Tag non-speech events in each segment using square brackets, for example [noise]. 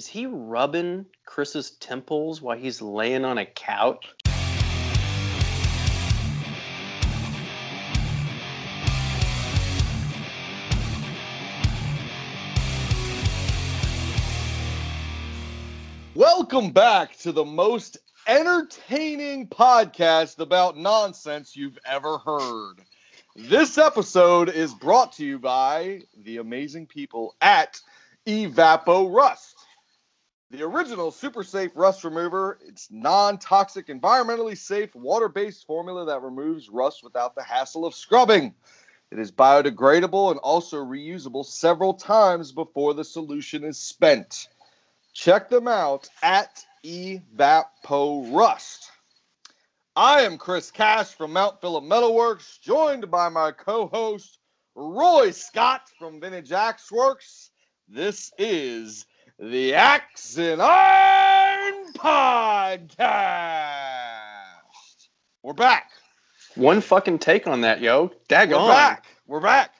is he rubbing Chris's temples while he's laying on a couch? Welcome back to the most entertaining podcast about nonsense you've ever heard. This episode is brought to you by the amazing people at Evapo Rust. The original super safe rust remover. It's non-toxic, environmentally safe, water-based formula that removes rust without the hassle of scrubbing. It is biodegradable and also reusable several times before the solution is spent. Check them out at Evapo Rust. I am Chris Cash from Mount Phillip Metalworks, joined by my co-host Roy Scott from Vintage Axe Works. This is the Axe and Iron Podcast. We're back. One fucking take on that, yo. Dag We're back. We're back.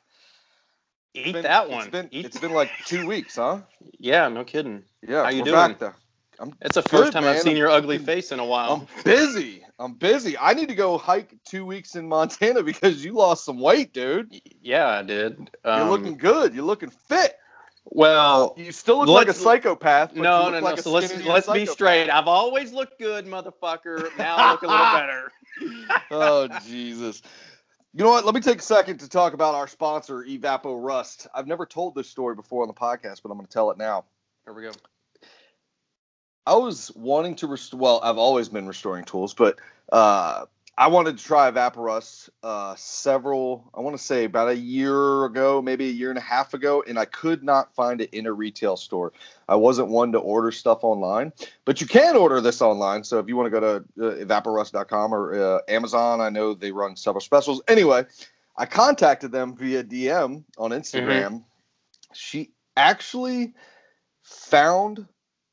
Eat It's been- that one. It's been, Eat- it's been like two weeks, huh? yeah, no kidding. Yeah. How you doing? I'm It's the first Good, time I've seen your ugly face in a while. I'm busy. I'm busy. I need to go hike two weeks in Montana [laughs] because you lost some weight, dude. yeah, I did. Um, You're looking good. You're looking fit. Well. You still look like a psychopath. You No, no, like no. So let's let's be straight. I've always looked good, motherfucker. Now I look a little better. [laughs] [laughs] Oh Jesus. You know what? Let me take a second to talk about our sponsor, Evapo Rust. I've never told this story before on the podcast, but I'm going to tell it now. Here we go. I was wanting to restore. Well, I've always been restoring tools, but uh, I wanted to try Evaporust uh, several. I want to say about a year ago, maybe a year and a half ago, and I could not find it in a retail store. I wasn't one to order stuff online, but you can order this online. So if you want to go to uh, evaporust.com or uh, Amazon, I know they run several specials. Anyway, I contacted them via DM on Instagram. She actually found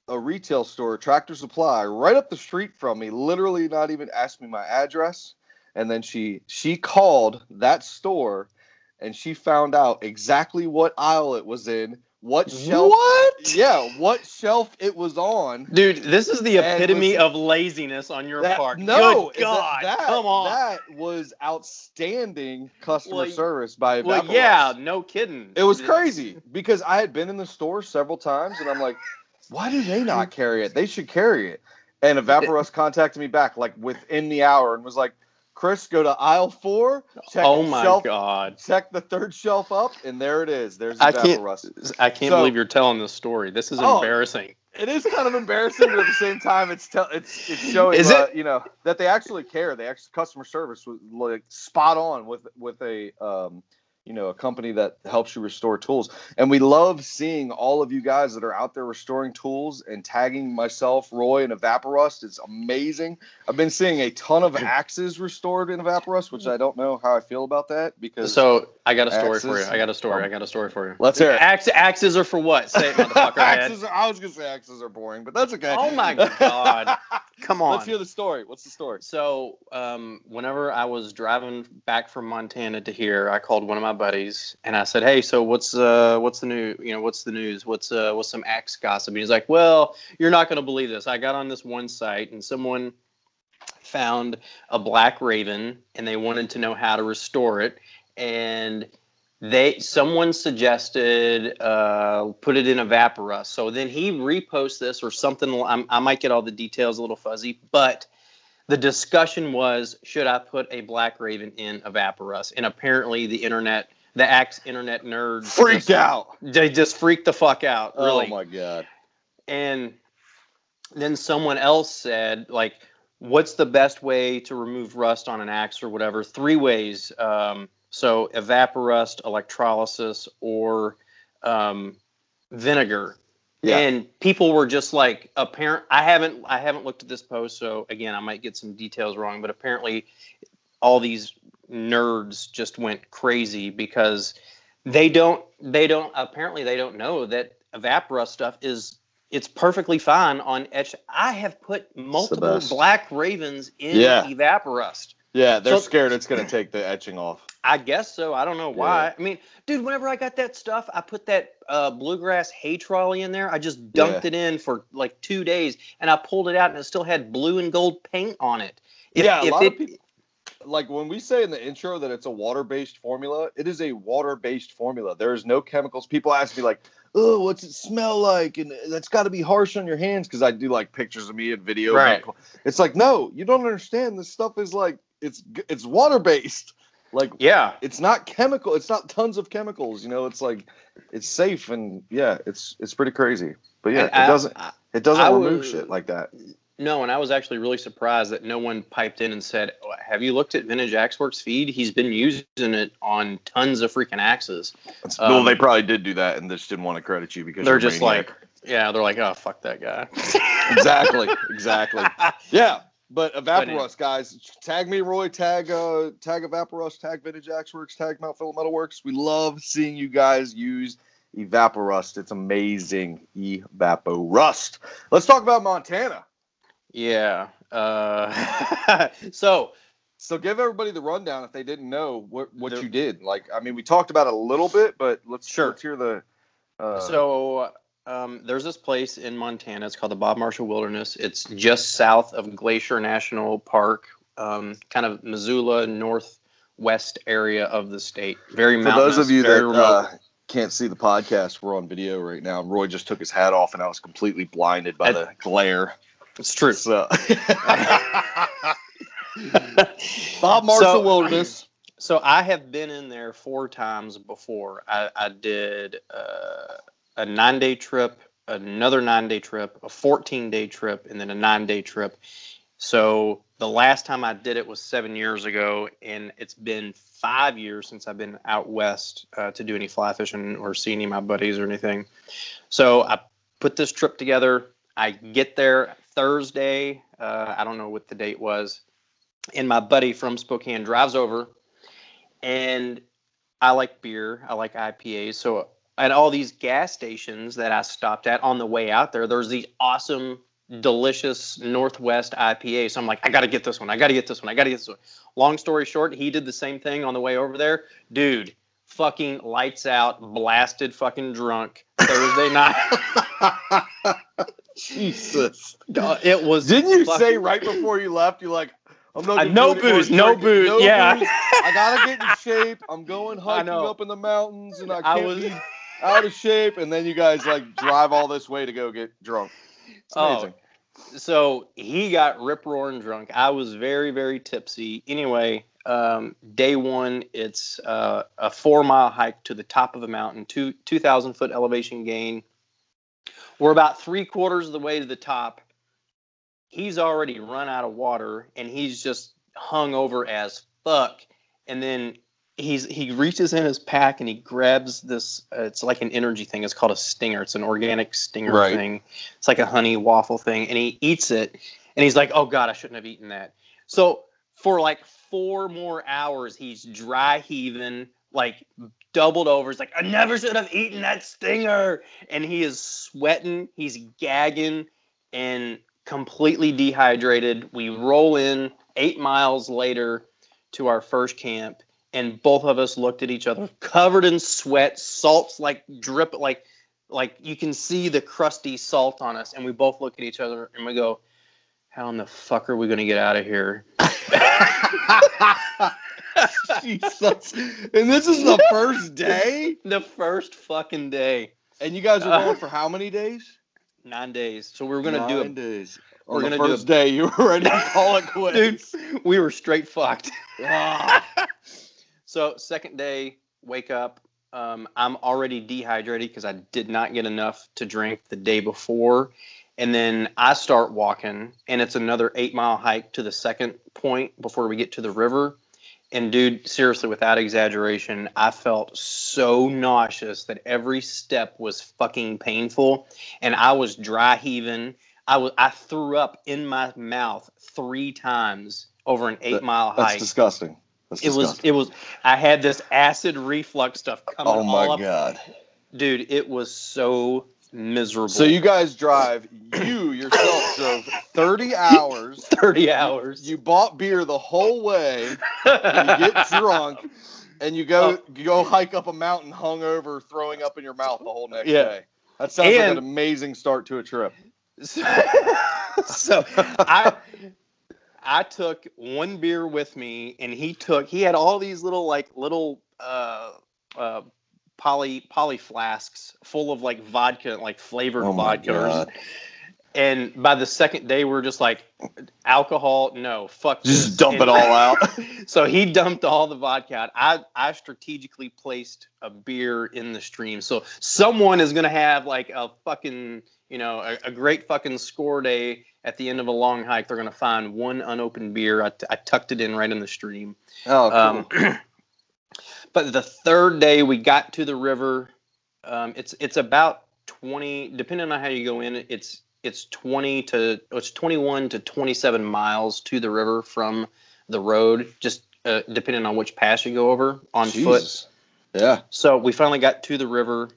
a retail store, Tractor Supply, right up the street from me. Literally, not even asked me my address. And then she she called that store, and she found out exactly what aisle it was in, what shelf. What? Yeah, what shelf it was on. Dude, this is the And epitome was- of laziness on your That- part. no, Good God, that, come on. That was outstanding customer Well, service by well, yeah, no kidding. It was crazy because I had been in the store several times and I'm like, why do they not carry it? They should carry it. And Evaporust contacted me back like within the hour and was like, Chris, go to aisle four, check Oh the my shelf, God. check the third shelf up, and there it is. There's I can't-. I can't So- believe you're telling this story. This is Oh, embarrassing. It is kind of embarrassing, but at the same time, it's tell it's it's showing Is uh, you know that they actually care. They actually customer service was like spot on with with a um you know a company that helps you restore tools. And we love seeing all of you guys that are out there restoring tools and tagging myself, Roy, and Evaporust. It's amazing. I've been seeing a ton of axes restored in Evaporust, which I don't know how I feel about that because So I got a story for you. I got a story. um, I got a story for you. let's hear it. Axe, axes are for what? Say it, motherfucker. [laughs] axes are, I was gonna say axes are boring, but that's okay. Oh my God. [laughs] Come on. Let's hear the story. What's the story? So, um, whenever I was driving back from Montana to here, I called one of my buddies and I said, "Hey, so what's uh, what's the new? You know, what's the news? What's uh, what's some axe gossip?" And he's like, "Well, you're not going to believe this. I got on this one site and someone found a black raven and they wanted to know how to restore it and." They someone suggested uh, put it in Evaporust. So then he reposts this or something. I'm, I might get all the details a little fuzzy, but the discussion was should I put a Black Raven in Evaporust? And apparently the internet, the Axe internet nerds, Freaked just- out. They just freaked the fuck out, really. Oh my god. And then someone else said, like, what's the best way to remove rust on an axe or whatever? Three ways. Um, so evaporust, electrolysis, or um, vinegar. Yeah. And people were just like apparent. I haven't I haven't looked at this post, so again I might get some details wrong. But apparently, all these nerds just went crazy because they don't they don't apparently they don't know that evaporust stuff is it's perfectly fine on etch. I have put multiple black ravens in Yeah. evaporust. Yeah, they're So- scared it's gonna take the etching off. I guess so. I don't know why. I mean, dude, whenever I got that stuff, I put that uh, bluegrass hay trolley in there. I just dumped it in for like two days, and I pulled it out, and it still had blue and gold paint on it. If, yeah, a if lot it, of people like when we say in the intro that it's a water-based formula, it is a water-based formula. There is no chemicals. People ask me like, "Oh, what's it smell like?" And that's got to be harsh on your hands because I do like pictures of me and videos. Right. It's like, no, you don't understand. This stuff is like it's it's water-based. Like Yeah. it's not chemical. It's not tons of chemicals. You know, it's like it's safe and yeah, it's it's pretty crazy. But yeah, And it doesn't I- it doesn't I remove was- shit like that. no, and I was actually really surprised that no one piped in and said, "Oh, "Have you looked at Vintage Axeworks feed? He's been using it on tons of freaking axes." Um, well, they probably did do that and they just didn't want to credit you because They're just maniac. like, yeah, they're like, "Oh, fuck that guy." exactly, [laughs] exactly. Yeah, but But Evaporust, guys, tag me, Roy. Tag, uh, tag Evaporust. Tag Vintage Axeworks. Tag Mount Phillip Metalworks. We love seeing you guys use Evaporust. It's amazing, Evaporust. Let's talk about Montana. yeah. Uh, [laughs] so So give everybody the rundown if they didn't know what what There- you did. Like, I mean, we talked about it a little bit, but let's Sure. let's hear the. Uh, So um, there's this place in Montana. It's called the Bob Marshall Wilderness. It's just south of Glacier National Park, um, kind of Missoula northwest area of the state. Very for those of you that uh, can't see the podcast, we're on video right now. Roy just took his hat off, and I was completely blinded by I- the glare. it's true. So, [laughs] Bob Marshall So- Wilderness. So I have been in there four times before. I, I did uh, a nine day trip, another nine day trip, a 14 day trip, and then a nine day trip. So the last time I did it was seven years ago, and it's been five years since I've been out west uh, to do any fly fishing or see any of my buddies or anything. So I put this trip together. I get there Thursday. Uh, I don't know what the date was. And my buddy from Spokane drives over and I like beer. I like IPAs. So at all these gas stations that I stopped at on the way out there, there's these awesome, delicious Northwest IPA. So I'm like, I got to get this one. I got to get this one. I got to get this one. Long story short, he did the same thing on the way over there. Dude, fucking lights out, blasted, fucking drunk Thursday night. [laughs] Jesus. It was. Didn't you fucking- say right before you left, you're like, I'm not Uh, gonna no do any more booze, no drinking. booze, yeah. booze. I gotta get in shape. I'm going [laughs] hiking up in the mountains, and I I can't was- be out of shape. And then you guys like drive all this way to go get drunk. It's Oh, so he got rip roaring drunk. I was very, very tipsy. Anyway, um, day one, it's uh, a four mile hike to the top of a mountain, two two thousand foot elevation gain. We're about three quarters of the way to the top. He's already run out of water, and he's just hung over as fuck. And then he's he reaches in his pack and he grabs this. Uh, it's like an energy thing. It's called a stinger. It's an organic stinger Right. thing. It's like a honey waffle thing, and he eats it, and he's like, "Oh God, I shouldn't have eaten that." So for like four more hours, he's dry heaving, like doubled over. He's like, "I never should have eaten that stinger," and he is sweating, he's gagging, and completely dehydrated. We roll in eight miles later to our first camp, and both of us looked at each other, covered in sweat, salts like drip, like like you can see the crusty salt on us, and we both look at each other and we go, "How in the fuck are we gonna get out of here?" [laughs] Jesus. And this is the first day? [laughs] the first fucking day, And you guys are Uh, going for how many days? nine days. So we were gonna do Nine it, days. we're On the gonna do first day, you were ready to call it [laughs] quits. dude. We were straight fucked. Ah. So second day, wake up. Um, I'm already dehydrated because I did not get enough to drink the day before, and then I start walking, and it's another eight mile hike to the second point before we get to the river. And dude, seriously, without exaggeration, I felt so nauseous that every step was fucking painful, and I was dry heaving. I was I threw up in my mouth three times over an eight That- mile hike. That's disgusting. That's It was it was I had this acid reflux stuff coming Oh my god. Dude, it was so miserable. So you guys drive, you yourself [coughs] drove 30 hours. 30 hours. You bought beer the whole way. You get [laughs] drunk. and you go Oh. you go hike up a mountain hungover, throwing up in your mouth the whole next Yeah. day. That sounds like an amazing start to a trip. so, [laughs] so I I took one beer with me, and he took he had all these little like little uh uh poly poly flasks full of like vodka, like flavored Oh. God. And by the second day, we're just like, alcohol, no, fuck. Just this. dump it all out. [laughs] so he dumped all the vodka out. I, I strategically placed a beer in the stream. So someone is going to have like a fucking, you know, a, a great fucking score day at the end of a long hike. They're going to find one unopened beer. I, I tucked it in right in the stream. Oh, cool. Um, [clears throat] but the third day we got to the river. Um, it's it's about twenty, depending on how you go in. It's it's twenty to it's twenty one to twenty seven miles to the river from the road, just uh, depending on which pass you go over on foot. Yeah. So we finally got to the river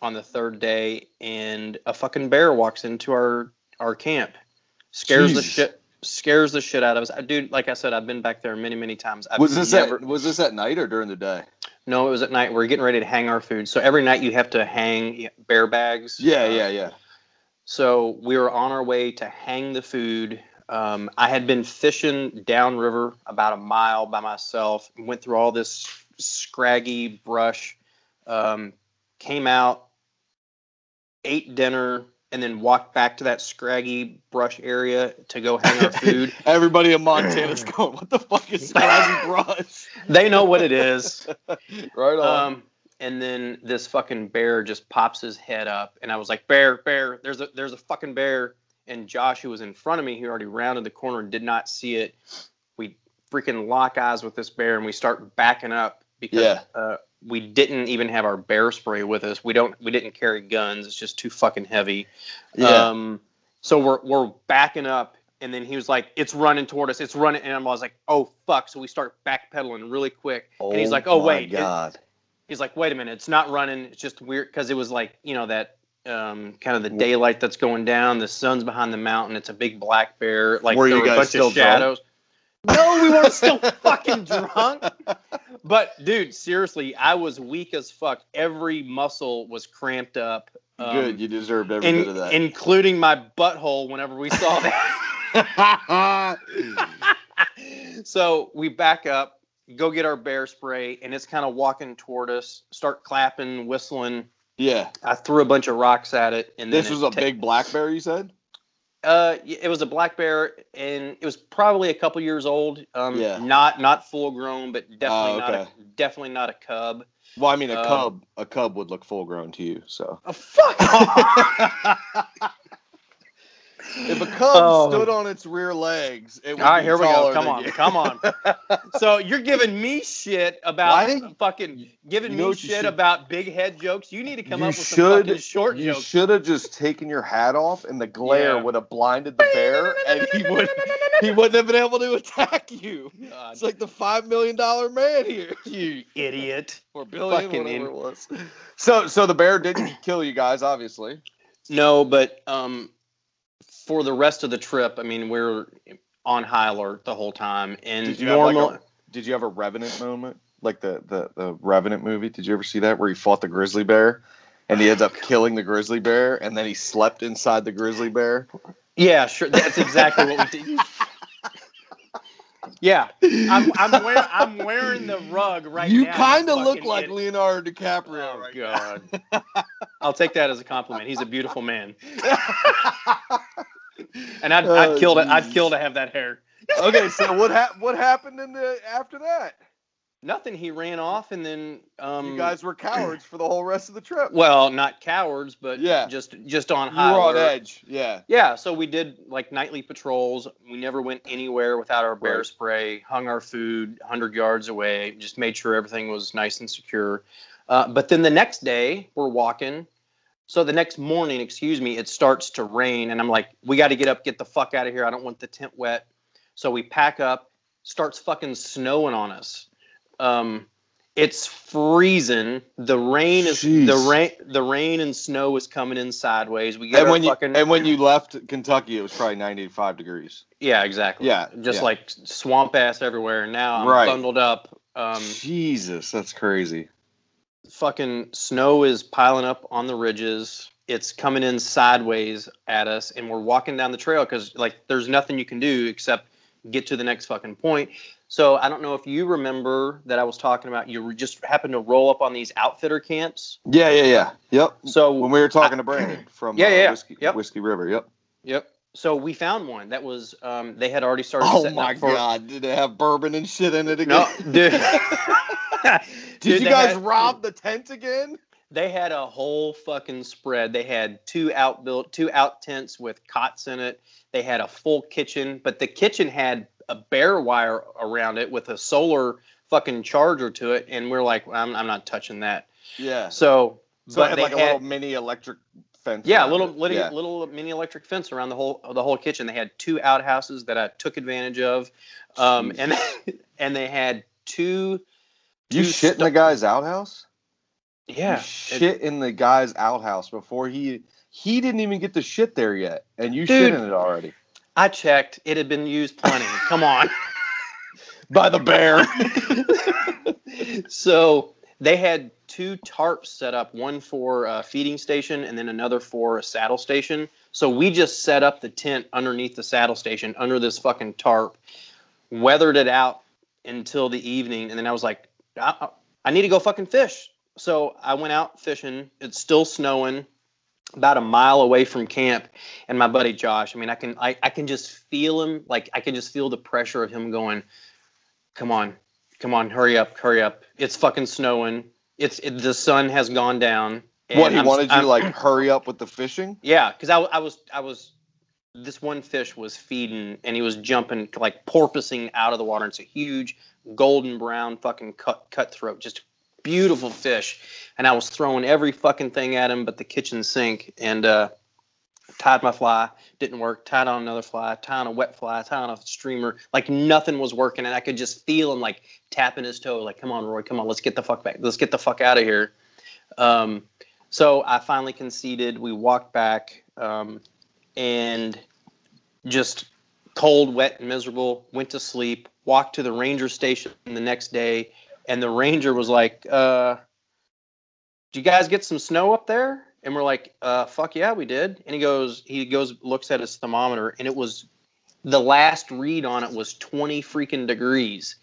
on the third day, and a fucking bear walks into our our camp, scares the shit scares the shit out of us. I- Dude, like I said, I've been back there many many times. I've Was this never, at, was this at night or during the day? no, it was at night. We are getting ready to hang our food. So every night you have to hang bear bags. Yeah, Uh, yeah, yeah. So we were on our way to hang the food. Um, I had been fishing downriver about a mile by myself. Went through all this scraggy brush. Um, came out, ate dinner, and then walked back to that scraggy brush area to go hang our food. [laughs] Everybody in Montana's going, what the fuck is scraggy brush? they know what it is. [laughs] right on. Um, and then this fucking bear just pops his head up, and I was like, "Bear, bear! There's a there's a fucking bear!" And Josh, who was in front of me, who already rounded the corner, and did not see it. We freaking lock eyes with this bear, and we start backing up because Yeah. uh, we didn't even have our bear spray with us. We don't we didn't carry guns. It's just too fucking heavy. yeah. Um, so we're we're backing up, and then he was like, "It's running toward us. It's running," and I was like, "Oh fuck!" So we start backpedaling really quick, and he's like, "Oh my wait, it- God. he's like, wait a minute, it's not running. It's just weird because it was like, you know, that um, kind of the daylight that's going down. The sun's behind the mountain. It's a big black bear. Like Were there you were a guys bunch still of shadows. No, we weren't [laughs] still fucking drunk. But dude, seriously, I was weak as fuck. Every muscle was cramped up. um, Good. You deserved every in- bit of that. including my butthole whenever we saw that. [laughs] [laughs] so we back up, go get our bear spray, and it's kind of walking toward us. Start clapping, whistling. yeah. I threw a bunch of rocks at it, and This it was a ta- big black bear, you said? Uh, it was a black bear, and it was probably a couple years old. Um, Yeah. not not full grown, but definitely Oh, not a, definitely not a cub. Well, I mean, a Um, cub, a cub would look full grown to you. So Oh, fuck. [laughs] [laughs] if a cub Oh. stood on its rear legs, it would All right, be here we go. Come on, you. come on. [laughs] So you're giving me shit about Why? fucking giving You know me shit about big head jokes. You need to come You up with some should- fucking short You jokes. should have just taken your hat off, and the glare Yeah. would have blinded the bear, and he would he wouldn't have been able to attack you. God, It's like the five million dollar man here, [laughs] you idiot. or billion, Fucking whatever in- it was. So, so the bear didn't kill you guys, obviously. No, but um, for the rest of the trip, I mean, we're on high alert the whole time, and Did you have like a- Did you have a Revenant moment, like the the the Revenant movie? Did you ever see that where he fought the grizzly bear, and he ends up [sighs] killing the grizzly bear, and then he slept inside the grizzly bear? yeah, sure. That's exactly what we did. [laughs] Yeah, I'm I'm, wear, I'm wearing the rug right you now. You kind of look like idiot. Leonardo DiCaprio Oh right. God. I'll take that as a compliment. He's a beautiful man, [laughs] [laughs] and I'd, Oh, I'd kill to I'd kill to have that hair. [laughs] okay, so what hap- what happened in the after that? Nothing. He ran off, and then um, you guys were cowards for the whole rest of the trip. well, not cowards, but Yeah. just just on you high were on edge. Yeah. Yeah, so we did like nightly patrols. We never went anywhere without our bear Right. spray. Hung our food 100 yards away. Just made sure everything was nice and secure. Uh, but then the next day, we're walking. So the next morning, excuse me, it starts to rain, and I'm like, we got to get up, get the fuck out of here. I don't want the tent wet. So we pack up. Starts fucking snowing on us. Um, it's freezing. The rain is Jeez. the rain. The rain and snow is coming in sideways. We get And when you fucking and when you left Kentucky, it was probably 95 degrees. yeah, exactly. Yeah, Just yeah. like swamp ass everywhere. And now I'm Right. bundled up Um, Jesus, that's crazy. Fucking snow is piling up on the ridges. It's coming in sideways at us, and we're walking down the trail because like there's nothing you can do except get to the next fucking point. So I don't know if you remember that I was talking about. You just happened to roll up on these outfitter camps. Yeah, yeah, yeah. Yep. So When we were talking to Brandon [clears throat] from Yeah, uh, yeah. Whiskey, Yep. Whiskey River. Yep. Yep. So we found one that was um, they had already started. Oh setting my up for, God! Did it have bourbon and shit in it again? No, dude. [laughs] [laughs] [laughs] Did you guys had- rob the tent again? They had a whole fucking spread. They had two outbuilt, two out tents with cots in it. They had a full kitchen, but the kitchen had a bare wire around it with a solar fucking charger to it. And we're like, I'm, I'm not touching that. Yeah. So, So but had they like a had- little mini electric fence. Yeah, a little little, Yeah. little mini electric fence around the whole the whole kitchen. They had two outhouses that I took advantage of, um, and [laughs] and they had two. You shit in the guy's outhouse? Yeah, You shit in the guy's outhouse before he he didn't even get the shit there yet, and you Dude. shit in it already. I checked. It had been used plenty. Come on. [laughs] By the bear. [laughs] [laughs] so they had two tarps set up, one for a feeding station and then another for a saddle station. So we just set up the tent underneath the saddle station under this fucking tarp, weathered it out until the evening, and then I was like, I, I need to go fucking fish. So I went out fishing. It's still snowing, about a mile away from camp, and my buddy Josh. I mean, I can I, I can just feel him. Like I can just feel the pressure of him going, "Come on, come on, hurry up, hurry up! It's fucking snowing. It's it, the sun has gone down." what he I'm- wanted you to like hurry up with the fishing? [clears throat] yeah, because I, I was I was this one fish was feeding and he was jumping like porpoising out of the water. It's a huge golden brown fucking cut cutthroat, just beautiful fish. And I was throwing every fucking thing at him but the kitchen sink and uh, tied my fly, didn't work. Tied on another fly, tied on a wet fly, tied on a streamer. Like nothing was working, and I could just feel him like tapping his toe, like "Come on, Roy, come on, let's get the fuck back, let's get the fuck out of here." Um, so I finally conceded. We walked back, um, and just cold, wet, and miserable. Went to sleep. Walked to the ranger station the next day, and the ranger was like, uh, "Do you guys get some snow up there?" And we're like, uh, "Fuck yeah, we did." And he goes, he goes, looks at his thermometer, and it was the last read on it was 20 freaking degrees,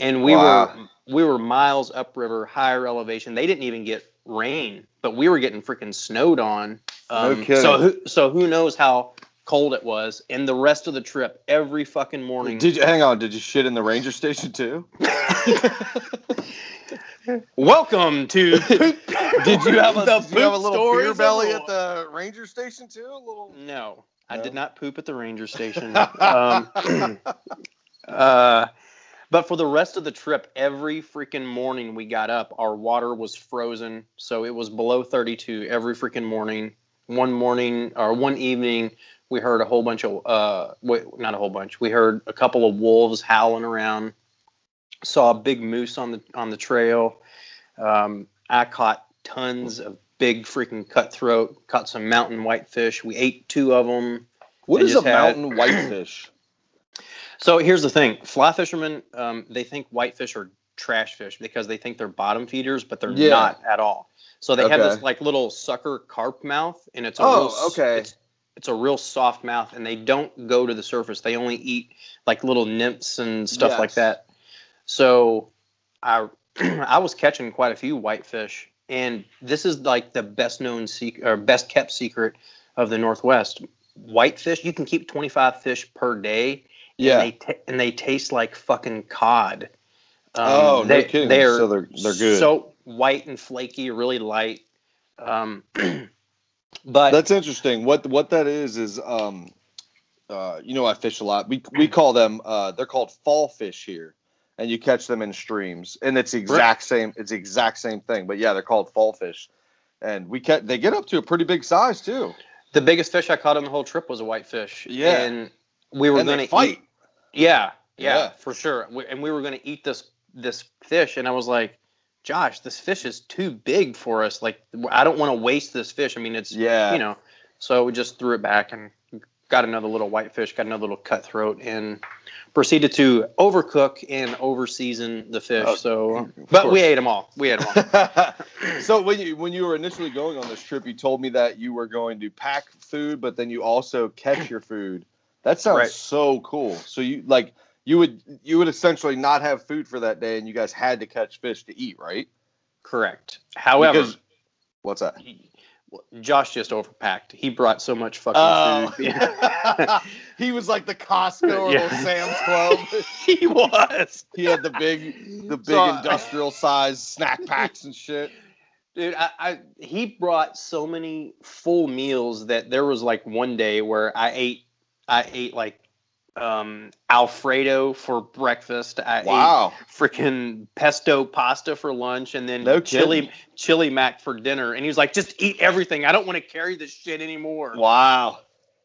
and we Wow. were we were miles upriver, higher elevation. They didn't even get rain, but we were getting freaking snowed on. No Um, kidding. So who so who knows how cold it was? And the rest of the trip, every fucking morning. Did you hang on? Did you shit in the ranger station too? [laughs] Welcome to. [laughs] Did you have a, did you have a little beer belly at the ranger station too? A little. No, I did not poop at the ranger station. [laughs] um, uh, but for the rest of the trip, every freaking morning we got up, our water was frozen, so it was below 32 every freaking morning. One morning or one evening, we heard a whole bunch of uh, wait, not a whole bunch. We heard a couple of wolves howling around. Saw a big moose on the on the trail. Um, I caught tons of big freaking cutthroat. Caught some mountain whitefish. We ate two of them. what is a had- mountain whitefish? [clears throat] So here's the thing: fly fishermen, um, they think whitefish are trash fish because they think they're bottom feeders, but they're Yeah. not at all. So they have this like little sucker carp mouth, and it's a Oh, real, okay. It's, it's a real soft mouth, and they don't go to the surface. They only eat like little nymphs and stuff like that. So I [clears throat] I was catching quite a few whitefish, and this is like the best known secret or best kept secret of the Northwest. Whitefish, you can keep 25 fish per day Yeah. and they ta- and they taste like fucking cod. Um, oh, no kidding. They're so they're they're good. so white and flaky, really light. Um, [clears throat] but That's interesting. What what that is is um uh you know I fish a lot. We we call them uh they're called fall fish here. And you catch them in streams. And it's the exact same it's the exact same thing. But yeah, they're called fall fish. And we get they get up to a pretty big size too. the biggest fish I caught on the whole trip was a whitefish. Yeah. and we were gonna fight. Eat, yeah, yeah, Yeah. for sure. We, and we were gonna eat this this fish, and I was like, Josh, this fish is too big for us. Like, I don't want to waste this fish. I mean, it's Yeah. you know. So we just threw it back and got another little whitefish, got another little cutthroat, and proceeded to overcook and overseason the fish. Oh, so, but course. we ate them all. We ate them all. [laughs] so when you when you were initially going on this trip, you told me that you were going to pack food, but then you also catch your food. That sounds Right. so cool. So you like you would you would essentially not have food for that day, and you guys had to catch fish to eat, right? Correct. However, Because- what's that? he- Josh just overpacked. He brought so much fucking Oh. food. [laughs] [laughs] he was like the Costco or Yeah. Sam's Club. [laughs] he was. He had the big, the big So industrial size snack packs and shit. Dude, I, I he brought so many full meals that there was like one day where I ate I ate like um Alfredo for breakfast. I Wow. ate freaking pesto pasta for lunch and then No chili kidding. chili mac for dinner. And he was like, just eat everything. I don't want to carry this shit anymore. Wow.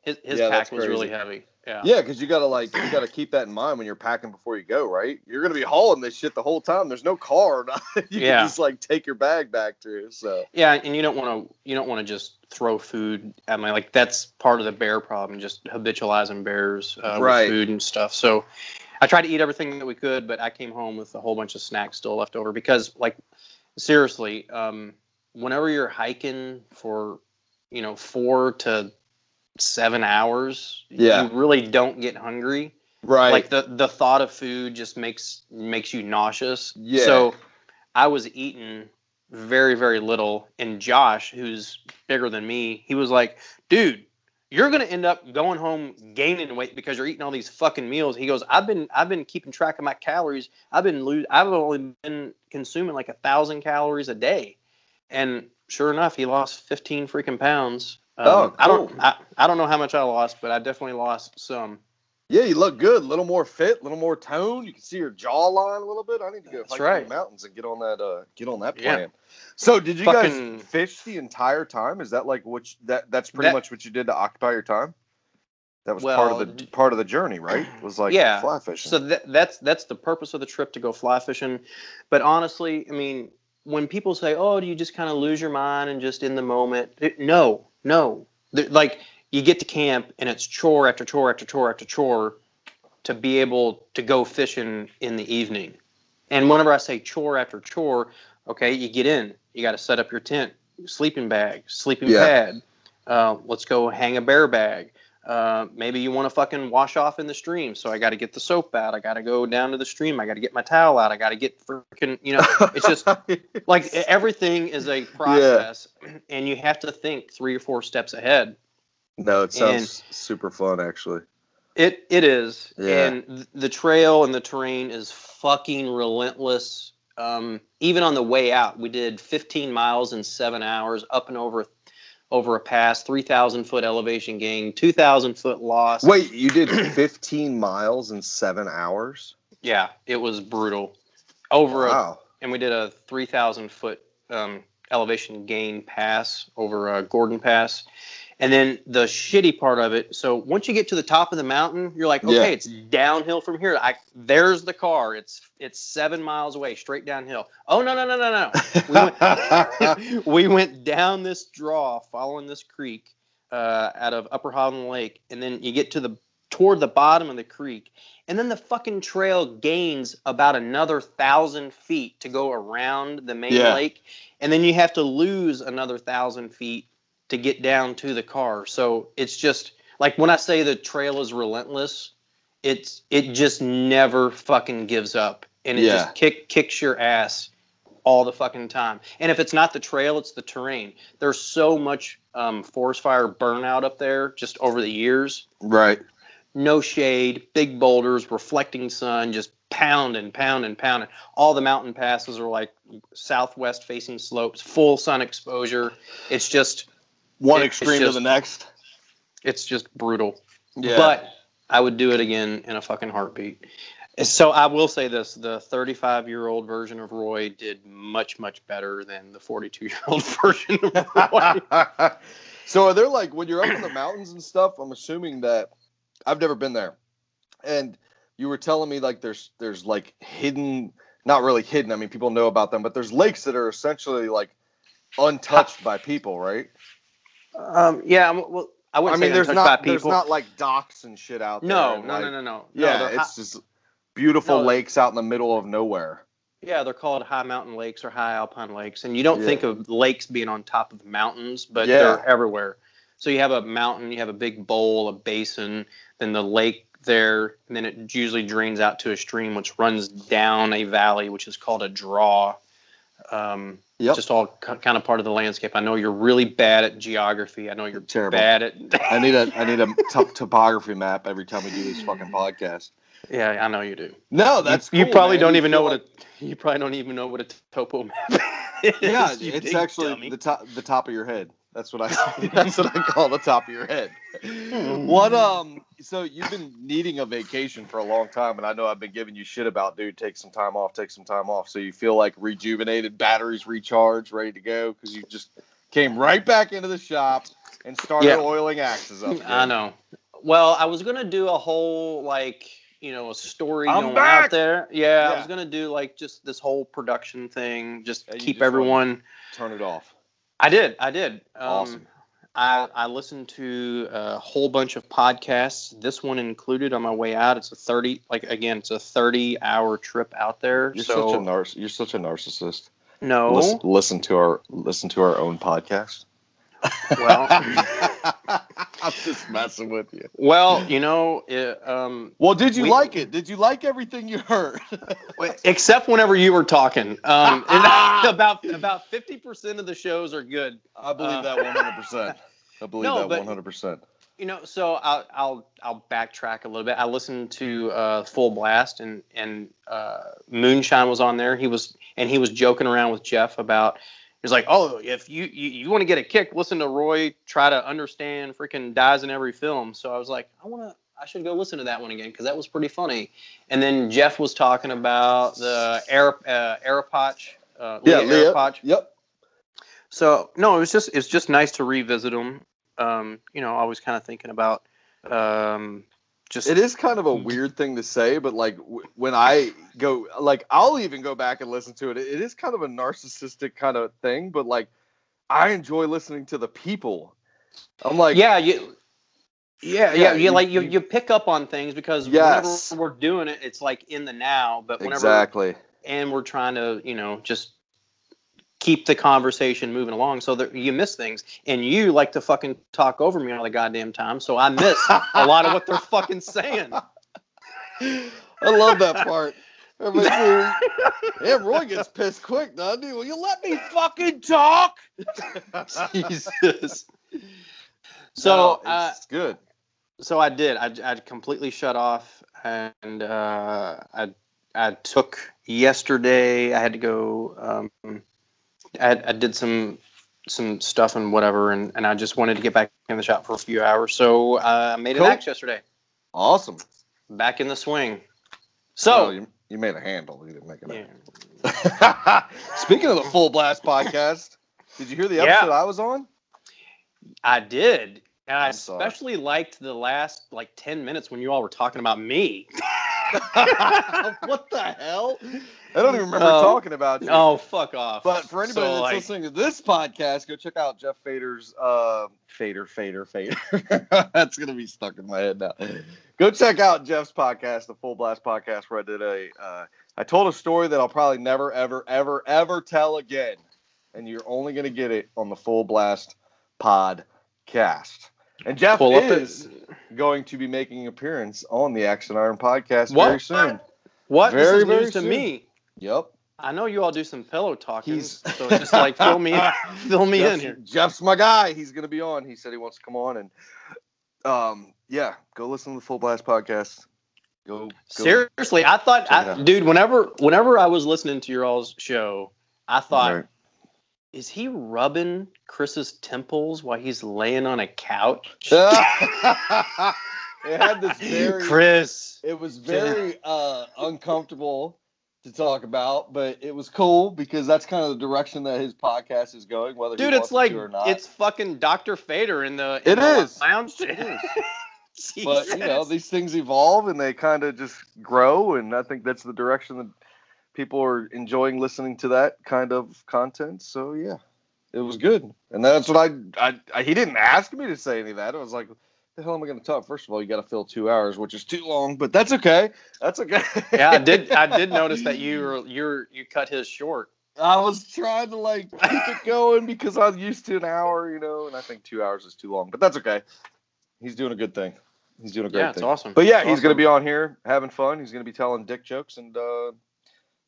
His, his Yeah, pack was really heavy. Yeah. Yeah, because you gotta like you gotta keep that in mind when you're packing before you go, right? You're gonna be hauling this shit the whole time. There's no car. [laughs] you Yeah. can just like take your bag back to. So Yeah, and you don't want to you don't want to just throw food at my like that's part of the bear problem, just habitualizing bears uh, Right. with food and stuff. So I tried to eat everything that we could, but I came home with a whole bunch of snacks still left over because like seriously, um, whenever you're hiking for you know four to seven hours, Yeah. you really don't get hungry right. like the the thought of food just makes makes you nauseous. Yeah. So I was eating very very little, and Josh, who's bigger than me, he was like, "Dude, you're gonna end up going home gaining weight because you're eating all these fucking meals." He goes, "I've been I've been keeping track of my calories. I've been lo- I've only been consuming like a thousand calories a day," and sure enough, he lost 15 freaking pounds. Um, Oh, I don't. I, I don't know how much I lost, but I definitely lost some. Yeah, you look good. A little more fit, a little more tone. You can see your jawline a little bit. I need to go That's hike in right. the mountains and get on that uh get on that Yeah. plan. So did you Fucking- guys fish the entire time? Is that like what you, that that's pretty That- much what you did to occupy your time? That was part of the part of the journey, right? It Was like Yeah. fly fishing. So that, that's that's the purpose of the trip to go fly fishing. But honestly, I mean, when people say, "Oh, do you just kind of lose your mind and just in the moment?" It- no, no. Like you get to camp and it's chore after chore after chore after chore to be able to go fishing in the evening. And whenever I say chore after chore, okay, you get in, you got to set up your tent, sleeping bag, sleeping Yeah. pad. Uh, let's go hang a bear bag. Uh, maybe you want to fucking wash off in the stream, so I got to get the soap out. I got to go down to the stream. I got to get my towel out. I got to get freaking, you know, it's just [laughs] like everything is a process, and you have to think three or four steps ahead. No, it sounds super fun actually. It it is, Yeah. and the trail and the terrain is fucking relentless. Um, even on the way out, we did 15 miles in seven hours, up and over over a pass, 3,000 foot elevation gain, 2,000 foot loss. Wait, you did 15 miles in seven hours? Yeah, it was brutal. Over a, and we did a 3,000 foot um, elevation gain pass over uh, Gordon Pass. And then the shitty part of it, so once you get to the top of the mountain, you're like, okay, Yeah. it's downhill from here. I there's the car. It's it's seven miles away, straight downhill. Oh no no no no no! We went, [laughs] we went down this draw, following this creek uh, out of Upper Holland Lake, and then you get to the toward the bottom of the creek, and then the fucking trail gains about another thousand feet to go around the main Yeah. lake, and then you have to lose another thousand feet to get down to the car. So it's just like when I say the trail is relentless, it's it just never fucking gives up, and it Yeah. just kick kicks your ass all the fucking time. And if it's not the trail, it's the terrain. There's so much um, forest fire burnout up there just over the years. right. No shade, big boulders, reflecting sun, just pounding, pounding, pounding. All the mountain passes are like southwest facing slopes, full sun exposure. It's just One It- extreme to the next. it's just brutal. Yeah. But I would do it again in a fucking heartbeat. So I will say this: the 35 year old version of Roy did much, much better than the 42 year old [laughs] version of Roy. [laughs] so are there like when you're up in the mountains and stuff? I'm assuming that I've never been there, and you were telling me like there's there's like hidden, not really hidden. I mean, people know about them, but there's lakes that are essentially like untouched by people, right? Um, yeah, well, I wouldn't I mean, there's not there's not like docks and shit out there. no, like- no, no, no, Yeah, no. hi- it's just beautiful No. lakes out in the middle of nowhere. yeah, they're called high mountain lakes or high alpine lakes, and you don't Yeah. think of lakes being on top of mountains, but Yeah. they're everywhere. So you have a mountain, you have a big bowl, a basin, then the lake there, and then it usually drains out to a stream which runs down a valley, which is called a draw. Um, Yep. Just all kind of part of the landscape. I know you're really bad at geography. I know you're Terrible. bad at. [laughs] I need a I need a top topography map every time we do this fucking podcast. yeah, I know you do. No, that's you, you probably man. don't You even know feel what a [laughs] you probably don't even know what a topo map is. [laughs] Yeah, it's actually dummy. the top the top of your head. That's what I [laughs] that's what I call the top of your head. What um so you've been needing a vacation for a long time and I know I've been giving you shit about dude take some time off, take some time off. So you feel like rejuvenated, batteries recharged, ready to go cuz you just came right back into the shop and started Yeah. oiling axes up. [laughs] I know. Well, I was gonna do a whole like you know a story I'm going back! out there. Yeah, I was gonna do like just this whole production thing, just Yeah, keep just everyone. Turn it off. I did. I did. Um, Awesome. I, I listened to a whole bunch of podcasts. This one included on my way out. It's a thirty, like again, it's a thirty-hour trip out there. You're so such a you're such a narcissist. no, Listen, listen to our listen to our own podcast. well, [laughs] [laughs] I'm just messing with you. well, you know, it, um, Well, did you We- like it? Did you like everything you heard? [laughs] except whenever you were talking. Um, [laughs] and about about fifty percent of the shows are good. I believe Uh, that 100. percent I believe No, that 100. percent You know, so I'll I'll I'll backtrack a little bit. I listened to uh, Full Blast and and uh, Moonshine was on there. He was and he was joking around with Jeff about. He's like, oh, if you you, you want to get a kick, listen to Roy try to understand freaking dies in every film. So I was like, I want to. I should go listen to that one again because that was pretty funny. And then Jeff was talking about the Air uh, Aeropatch. Uh, Yeah, Leah. Aeropatch. Yep. So no, it was just it's just nice to revisit them. Um, you know, always kind of thinking about um, just It is kind of a mm. weird thing to say, but like w- when I go, like I'll even go back and listen to it. It is kind of a narcissistic kind of thing, but like I enjoy listening to the people. I'm like, yeah, you yeah, Yeah, yeah, you like you, you- you pick up on things because Yes. whenever we're doing it, it's like in the now. But whenever exactly. and we're trying to you know just keep the conversation moving along so that you miss things and you like to fucking talk over me all the goddamn time so i miss a lot of what they're fucking saying [laughs] I love that part. Everybody's yeah, Roy gets pissed quick, doesn't he? Will you let me fucking talk? [laughs] jesus so No, uh, it's good. so I did. I, I completely shut off, and uh, I I took yesterday. I had to go. Um, I, I did some some stuff and whatever, and, and I just wanted to get back in the shop for a few hours. So uh, I made Cool. an axe yesterday. Awesome. Back in the swing. Oh, So you, you made a handle. You didn't make yeah. it. [laughs] Speaking of the Full Blast podcast, did you hear the Yeah. episode I was on? I did. And I I'm especially liked the last like ten minutes when you all were talking about me. [laughs] what the hell? I don't even remember Oh. talking about you. Oh, fuck off. But for anybody So, that's like, listening to this podcast, go check out Jeff Fader's uh, Fader, Fader, Fader. [laughs] that's gonna be stuck in my head now. Go check out Jeff's podcast, the Full Blast podcast, where I did a. Uh, I told a story that I'll probably never, ever, ever, ever tell again, and you're only gonna get it on the Full Blast podcast. And Jeff pull is going to be making an appearance on the Axe and Iron podcast What? very soon. What? Very, this is very news to soon. me. Yep. I know you all do some pillow talking, He's- so just like fill me [laughs] fill me in Jeff's, here. Jeff's my guy. He's gonna be on. He said he wants to come on, and um, yeah, go listen to the Full Blast podcast. Go, go Seriously, I thought, I, dude, whenever whenever I was listening to your all's show, I thought, Right. is he rubbing Chris's temples while he's laying on a couch? [laughs] it had this [laughs] very. Chris. It was very uh, uncomfortable to talk about, but it was cool because that's kind of the direction that his podcast is going. Whether Dude, it's like to or not. it's fucking Dr. Fader in the It in the is. lounge. It is. [laughs] But you know these things evolve and they kind of just grow and i think that's the direction that people are enjoying listening to that kind of content so yeah it was good, and that's what I, I, I he didn't ask me to say any of that. I was like, the hell am I going to talk? First of all, you got to fill two hours, which is too long, but that's okay. That's okay. yeah, I did. I did [laughs] notice that you were you you cut his short. I was trying to like keep it going because I'm used to an hour, you know, and I think two hours is too long, but that's okay. He's doing a good thing. He's doing a great yeah, thing. it's awesome. But yeah, It's he's going to be on here having fun. He's going to be telling dick jokes, and uh,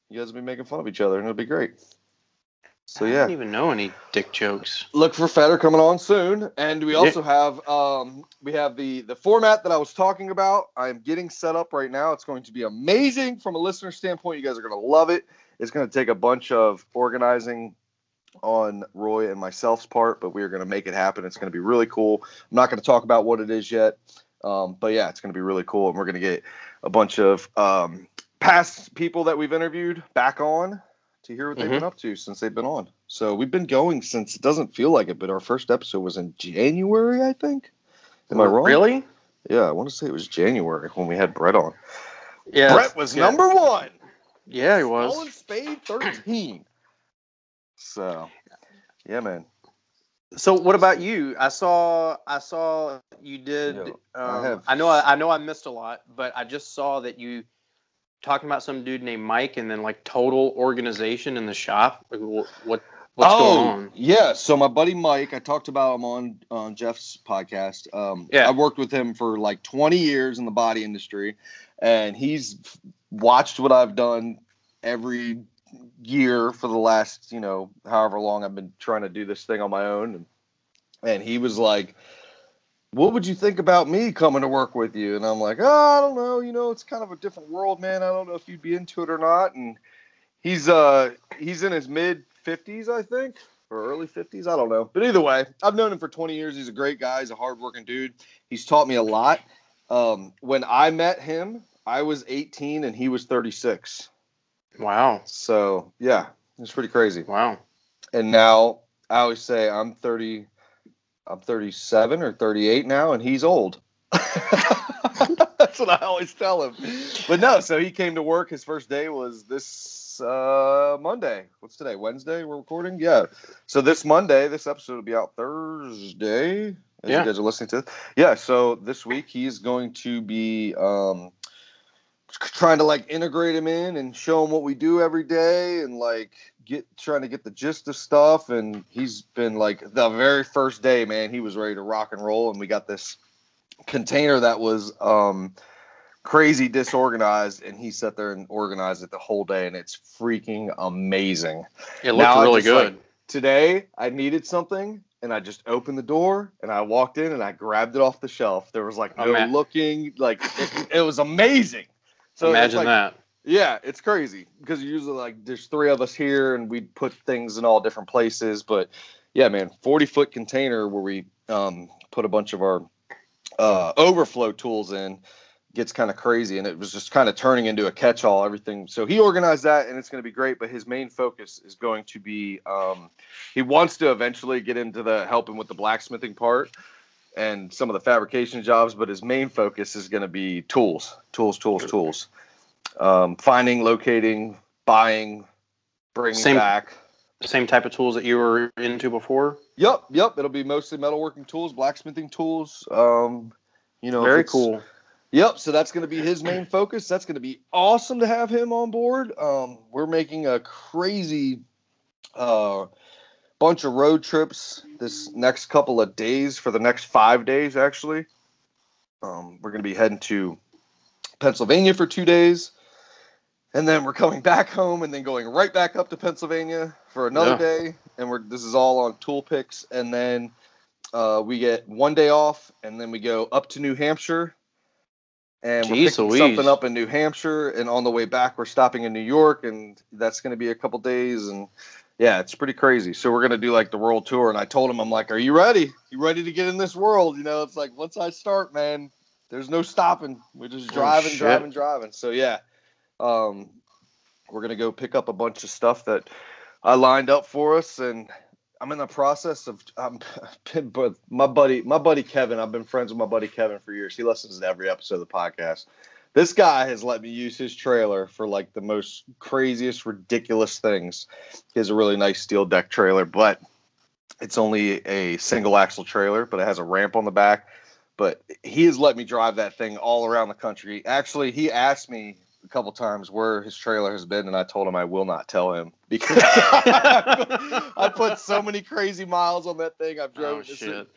you guys will be making fun of each other, and it'll be great. So I yeah, don't even know any dick jokes. look for Feder coming on soon, and we also have um, we have the the format that I was talking about. I'm getting set up right now. It's going to be amazing from a listener standpoint. You guys are going to love it. It's going to take a bunch of organizing on Roy and myself's part, but we are going to make it happen. It's going to be really cool. I'm not going to talk about what it is yet, um, but yeah, it's going to be really cool, and we're going to get a bunch of um, past people that we've interviewed back on to hear what they've Mhm. been up to since they've been on. So we've been going since it doesn't feel like it, but our first episode was in January, I think. Am I wrong? Really? Yeah, I want to say it was January when we had Brett on. Yeah. Brett was yeah. number one. Yeah, he was. and was. Spade 13. So, yeah, man. So what about you? I saw I saw you did. Yo, um, I have- I know I, I know I missed a lot, but I just saw that you talking about some dude named Mike, and then like total organization in the shop. Like, what what's oh, going on? Yeah, so my buddy Mike, I talked about him on on Jeff's podcast. Um, Yeah. I worked with him for like 20 years in the body industry, and he's watched what I've done every year for the last, you know, however long I've been trying to do this thing on my own. And, and he was like, what would you think about me coming to work with you? And I'm like, oh, I don't know. You know, it's kind of a different world, man. I don't know if you'd be into it or not. And he's uh he's in his mid 50s, I think, or early 50s. I don't know. But either way, I've known him for 20 years. He's a great guy. He's a hardworking dude. He's taught me a lot. Um, when I met him, I was 18 and he was 36. Wow, So yeah, it's pretty crazy. wow. And now I always say I'm 30, I'm 37 or 38 now, and he's old. [laughs] That's what I always tell him. But no, so he came to work. His first day was this uh, Monday. What's today? Wednesday. We're recording. Yeah. So this Monday, this episode will be out Thursday. As Yeah. you guys are listening to. It. Yeah. So this week he's going to be um, trying to like integrate him in and show him what we do every day and like get trying to get the gist of stuff and he's been like the very first day man he was ready to rock and roll and we got this container that was um crazy disorganized and he sat there and organized it the whole day and it's freaking amazing It Now looked I'm really just like- good. today I needed something and I just opened the door and I walked in and I grabbed it off the shelf. There was like no looking, like it, it was amazing. So Imagine like- that. Yeah, it's crazy because usually like there's three of us here and we put things in all different places. But yeah, man, 40 foot container where we um, put a bunch of our uh, overflow tools in gets kind of crazy and it was just kind of turning into a catch-all everything so he organized that and it's going to be great but his main focus is going to be um, he wants to eventually get into the helping with the blacksmithing part and some of the fabrication jobs but his main focus is going to be tools tools tools tools um, finding locating buying bringing Same- back Same type of tools that you were into before. yep yep it'll be mostly metalworking tools blacksmithing tools um, you know Very cool. Yep. So that's going to be his main focus. That's going to be awesome to have him on board. Um, we're making a crazy uh, bunch of road trips this next couple of days for the next five days, actually. Um, we're going to be heading to Pennsylvania for two days. And then we're coming back home and then going right back up to Pennsylvania for another Yeah. day. And we're this is all on tool picks. And then uh, we get one day off and then we go up to New Hampshire and we're Jeez picking Louise. something up in New Hampshire, and on the way back we're stopping in New York, and that's going to be a couple days, and yeah, it's pretty crazy. So we're going to do like the world tour, and I told him, I'm like, "Are you ready? You ready to get in this world? You know, it's like once I start, man, there's no stopping. We're just Oh, driving, shit. driving, driving. So yeah, um, we're gonna go pick up a bunch of stuff that I lined up for us, and I'm in the process of I'm [laughs] but my buddy my buddy Kevin. I've been friends with my buddy Kevin for years. He listens to every episode of the podcast. This guy has let me use his trailer for like the most craziest, ridiculous things. He has a really nice steel deck trailer, but It's only a single axle trailer, but it has a ramp on the back. But he has let me drive that thing all around the country. Actually, he asked me a couple times where his trailer has been, and I told him I will not tell him because [laughs] I put so many crazy miles on that thing. I've drove Oh, to some,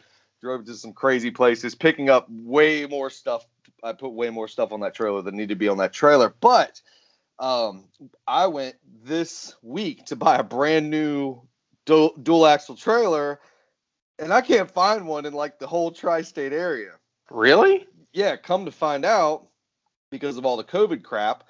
drove to some crazy places, picking up way more stuff. I put way more stuff on that trailer than need to be on that trailer. But um, I went this week to buy a brand new dual, dual axle trailer, and I can't find one in like the whole tri-state area. Really? Yeah, come to find out, because of all the COVID crap,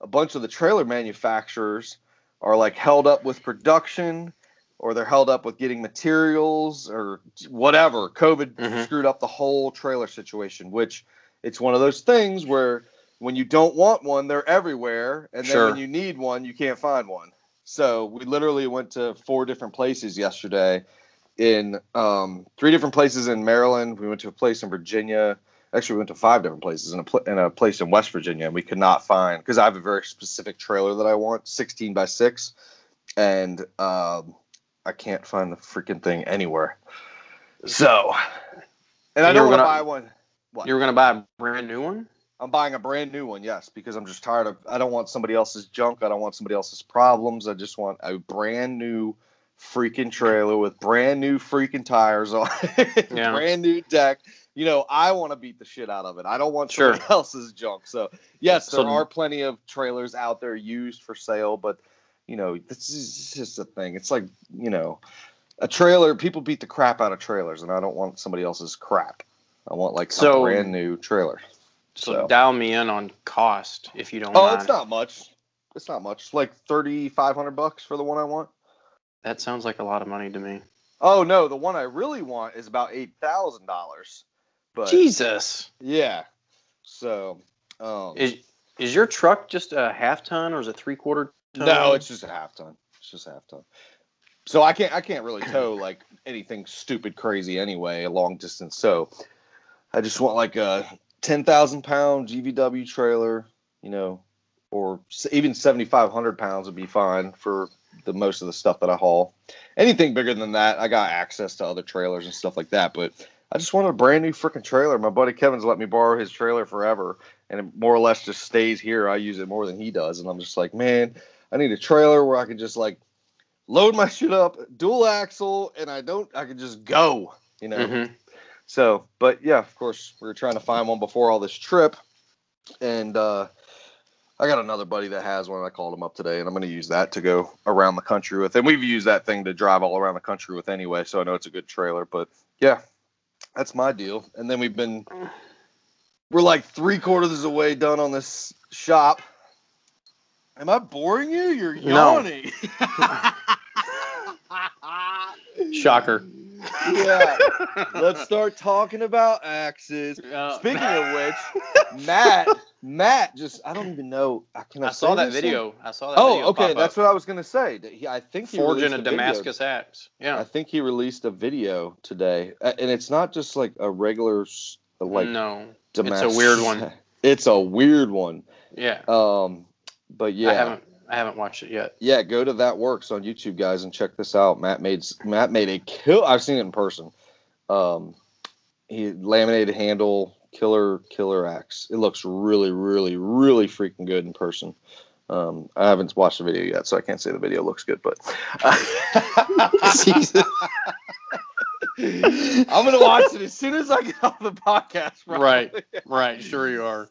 a bunch of the trailer manufacturers are like held up with production or they're held up with getting materials or whatever. COVID Mhm. screwed up the whole trailer situation, which it's one of those things where when you don't want one, they're everywhere. And then Sure. when you need one, you can't find one. So we literally went to four different places yesterday in um, three different places in Maryland. We went to a place in Virginia. Actually, we went to five different places in a, pl- in a place in West Virginia, and we could not find because I have a very specific trailer that I want, 16 by six, and um, I can't find the freaking thing anywhere. So, and I don't want gonna- buy one. What? You were gonna buy a brand new one? I'm buying a brand new one, yes, because I'm just tired of. I don't want somebody else's junk. I don't want somebody else's problems. I just want a brand new freaking trailer with brand new freaking tires on it, [laughs] Yeah. brand new deck. You know, I want to beat the shit out of it. I don't want Sure. somebody [laughs] else's junk. So yes, there So- are plenty of trailers out there used for sale, but you know, this is just a thing. It's like you know, a trailer. People beat the crap out of trailers, and I don't want somebody else's crap. I want like So- a brand new trailer. So, So- dial me in on cost if you don't Oh, mind. it's not much. It's not much. Like thirty five hundred bucks for the one I want. That sounds like a lot of money to me. Oh no, the one I really want is about eight thousand dollars. But Jesus. yeah, so um, Is is your truck just a half ton or is it three quarter ton? no, it's just a half ton. It's just a half ton. So I can't I can't really tow like anything stupid crazy anyway, a long distance. So I just want like a ten thousand pound GVW trailer, you know, or even seventy five hundred pounds would be fine for the most of the stuff that I haul. Anything bigger than that, I got access to other trailers and stuff like that. But I just wanted a brand new freaking trailer. My buddy Kevin's let me borrow his trailer forever, and it more or less just stays here. I use it more than he does, and I'm just like, man, I need a trailer where I can just like load my [laughs] shit up, dual axle, and I don't, I can just go, you know. Mhm. So, but yeah, of course, we were trying to find one before all this trip, and uh, I got another buddy that has one. I called him up today, and I'm going to use that to go around the country with. And we've used that thing to drive all around the country with anyway, so I know it's a good trailer. But yeah, that's my deal. And then we've been, we're like three quarters of the way done on this shop. Am I boring you? You're No. yawning. [laughs] Shocker. Yeah. [laughs] Let's start talking about axes. Uh, Speaking of which, [laughs] Matt, Matt just I don't even know. I, Can I, I saw that video. I saw that video. Oh, okay, that's up. what I was gonna say. He- I think he forging a video- Damascus axe. Yeah. I think he released a video today, and it's not just like a regular like no. Damascus. a weird one. [laughs] It's a weird one. Yeah. Um, but yeah, I haven't. Watched it yet. yeah, go to that works on YouTube, guys, and check this out. Matt made Matt made a kill. I've seen it in person. Um, he laminated handle killer killer axe. It looks really really really freaking good in person. Um, I haven't watched the video yet, so I can't say the video looks good, but [laughs] [laughs] I'm gonna watch it as soon as I get off the podcast. probably. Right. Right. Sure you are.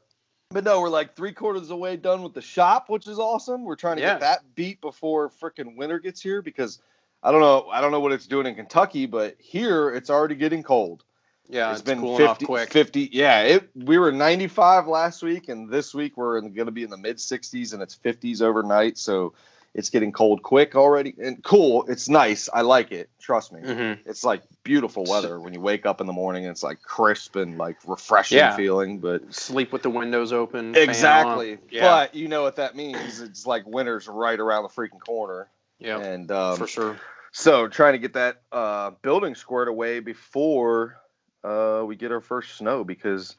But no, we're like three quarters of the way done with the shop, which is awesome. We're trying to Yeah. get that beat before freaking winter gets here because I don't know, I don't know what it's doing in Kentucky, but here it's already getting cold. Yeah. it's It's, been cooling 50, off quick. 50 yeah, it we were 95 last week and this week we're going to be in the mid 60s and it's 50s overnight, so it's getting cold quick already and cool. It's nice. I like it. Trust me. hmm It's like beautiful weather when you wake up in the morning and it's like crisp and like refreshing Yeah. feeling, but Sleep with the windows open. Exactly. Yeah. But you know what that means. It's like winter's right around the freaking corner. yeah. And um, for sure. so trying to get that uh, building squared away before uh, we get our first snow because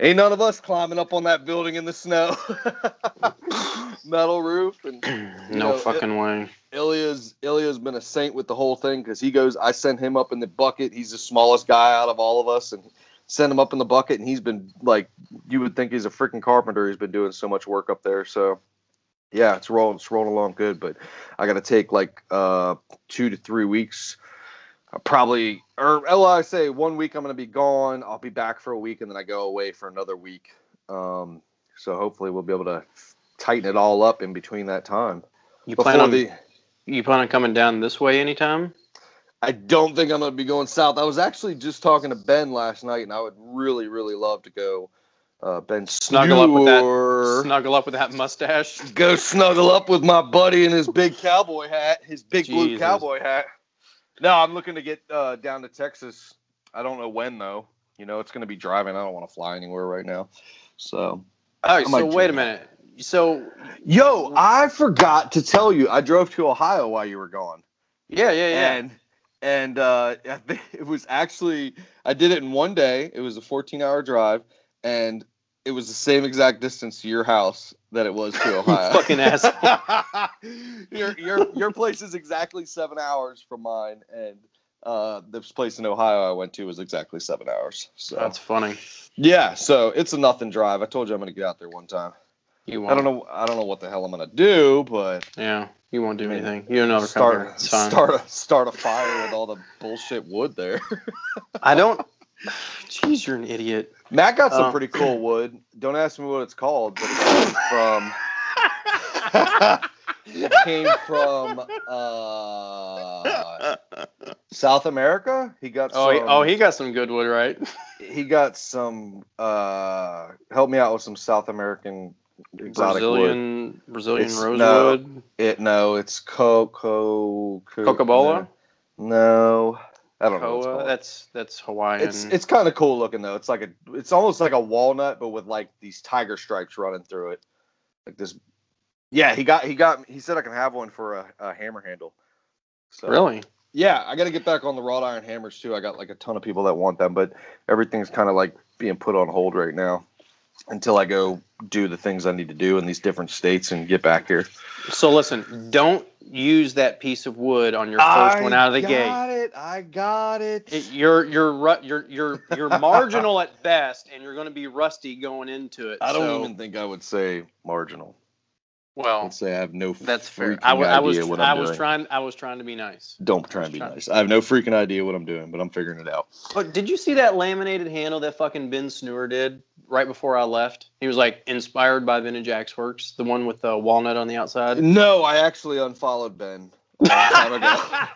ain't none of us climbing up on that building in the snow. [laughs] metal roof, and no know, fucking way. Ilya's Ilya's been a saint with the whole thing because he goes. I sent him up in the bucket. He's the smallest guy out of all of us, and send him up in the bucket, and he's been like, you would think he's a freaking carpenter. He's been doing so much work up there. So, yeah, it's rolling, it's rolling along good. But I got to take like uh two to three weeks. Probably, or well, I say one week I'm gonna be gone. I'll be back for a week, and then I go away for another week. Um, so hopefully we'll be able to tighten it all up in between that time. You plan on the, you plan on coming down this way anytime? I don't think I'm gonna be going south. I was actually just talking to Ben last night, and I would really, really love to go. Uh, Ben Snuggle up with that- Snuggle up with that mustache. Go snuggle up with my buddy in his big cowboy hat, his big blue cowboy hat. No, I'm looking to get uh, down to Texas. I don't know when though. You know, it's gonna be driving. I don't want to fly anywhere right now. So, All right, I might so do wait a minute. So yo, I forgot to tell you. I drove to Ohio while you were gone. yeah, yeah, yeah. and and uh, [laughs] it was actually I did it in one day. It was a 14 hour drive, and it was the same exact distance to your house that it was to [laughs] Ohio. fucking asshole. [laughs] your your your place is exactly seven hours from mine, and uh, this place in Ohio I went to was exactly seven hours. So That's funny. yeah, so it's a nothing drive. I told you I'm gonna get out there one time. You won't. I don't know. I don't know what the hell I'm gonna do, but Yeah, you won't do I mean, anything. You don't know to come here. start start a start a fire with all the bullshit wood there. I don't. [laughs] [sighs] Jeez, you're an idiot. Matt got some Oh. pretty cool [clears throat] wood. Don't ask me what it's called, but it came from [laughs] [laughs] it came from uh, South America. He got Oh, he, oh, he got some good wood, right? [laughs] he got some uh help me out with some South American exotic wood. Brazilian Brazilian It's- rosewood. It no, it's coco co- Coca-Cola? No, I don't know. What it's, Koa. That's that's Hawaiian. it's it's kind of cool looking though. It's like a it's almost like a walnut, but with like these tiger stripes running through it, like this. Yeah, he got he got he said I can have one for a, a hammer handle. So really. yeah, I got to get back on the wrought iron hammers too. I got like a ton of people that want them, but everything's kind of like being put on hold right now until I go do the things I need to do in these different states and get back here. So listen, don't use that piece of wood on your first one out of the gate. I got it. I got it. It, you're you're you're you're you're [laughs] marginal at best, and you're going to be rusty going into it. I don't so- even think I would say marginal. Well, I'd say I have no. that's fair. freaking I, w- I was idea what I I'm was doing. trying I was trying to be nice. Don't try and be trying- nice. I have no freaking idea what I'm doing, but I'm figuring it out. But did you see that laminated handle that fucking Ben Sneur did right before I left? He was like inspired by Vintage Axe Works, the one with the walnut on the outside. No, I actually unfollowed Ben a time ago. [laughs]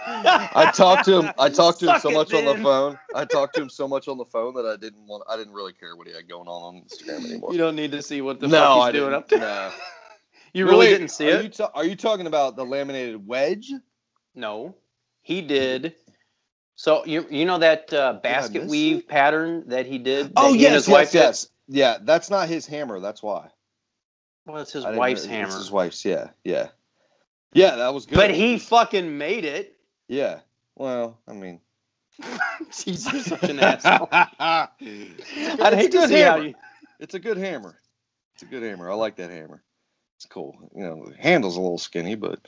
I talked to him. I talked to him Suck so it, much on the phone. I talked to him so much on the phone that I didn't want. I didn't really care what he had going on on Instagram anymore. You don't need to see what the no, fuck he's I doing didn't. up there. No. You really wait, didn't see are it? You ta- are you talking about the laminated wedge? No, he did. So you you know that uh, basket weave it? pattern that he did? Oh that he and yes, his wife yes, did? Yeah, that's not his hammer. That's why. Well, it's his I wife's hammer. It's his wife's. Yeah, yeah, yeah. That was good. But he fucking made it. Yeah. Well, I mean. [laughs] Jeez, you're such an asshole. [laughs] I'd hate to see how you. It's a good hammer. It's a good hammer. I like that hammer. It's cool. You know, the handle's a little skinny, but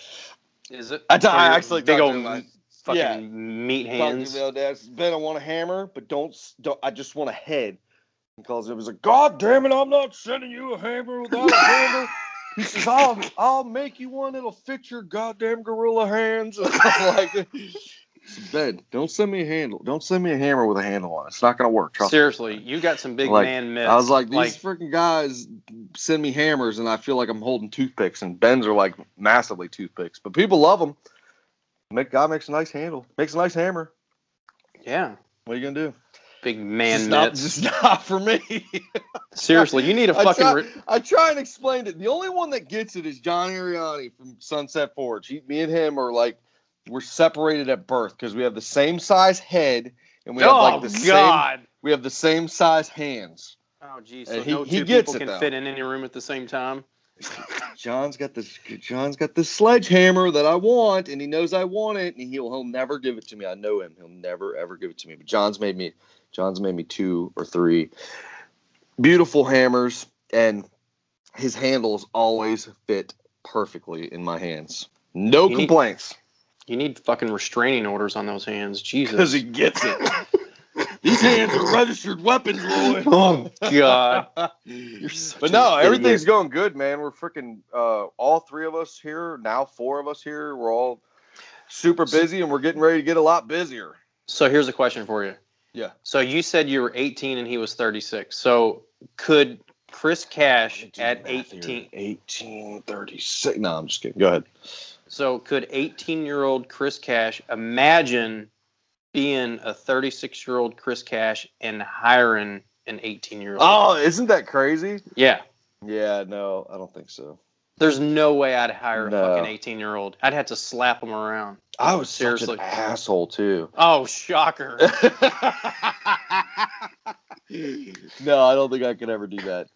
Is it? I t- I actually big old to fucking yeah. meat hands. me the other day, I said, Ben, I want a hammer, but don't, don't. I just want a head. He calls it. Was like, God damn it, I'm not sending you a hammer without a handle. [laughs] He says, I'll, I'll make you one It'll fit your goddamn gorilla hands. And [laughs] I'm like, Ben, don't send me a handle. Don't send me a hammer with a handle on it. It's not gonna work. Trust me. Seriously, you got some big Like, man mitts. I was like, these like freaking guys send me hammers, and I feel like I'm holding toothpicks, and Ben's are like massively toothpicks, but people love them. Make guy makes a nice handle, makes a nice hammer. yeah, What are you gonna do? big man just not, just not for me. [laughs] Seriously, you need a fucking. try, Ri- I try and explain it. The only one that gets it is John Ariani from Sunset Forge. He, me and him are like we're separated at birth because we have the same size head and we have oh like the same we have the same size hands. Oh geez, so he- no he two gets people it, can though. fit in any room at the same time. [laughs] John's got this. John's got this sledgehammer that I want, and he knows I want it, and he'll he'll never give it to me. I know him. He'll never ever give it to me. But John's made me. John's made me two or three beautiful hammers, and his handles always fit perfectly in my hands. No You need- complaints You need fucking restraining orders on those hands. Jesus. Because he gets it. [laughs] These hands are registered weapons, Roy. [laughs] oh God. [laughs] You're such But no, idiot. everything's going good, man. We're freaking uh, all three of us here now, four of us here. We're all super busy, and we're getting ready to get a lot busier. So here's a question for you. Yeah. So you said you were 18 and he was 36. So could Chris Cash at 18? 18, 36. No, I'm just kidding. Go ahead. So could 18 year old Chris Cash imagine being a 36 year old Chris Cash and hiring an 18 year old? Oh, isn't that crazy? Yeah. Yeah, no, I don't think so. There's no way I'd hire a fucking 18 year old. I'd have to slap him around. I was such Seriously. an asshole too. Oh, shocker. [laughs] no, I don't think I could ever do that.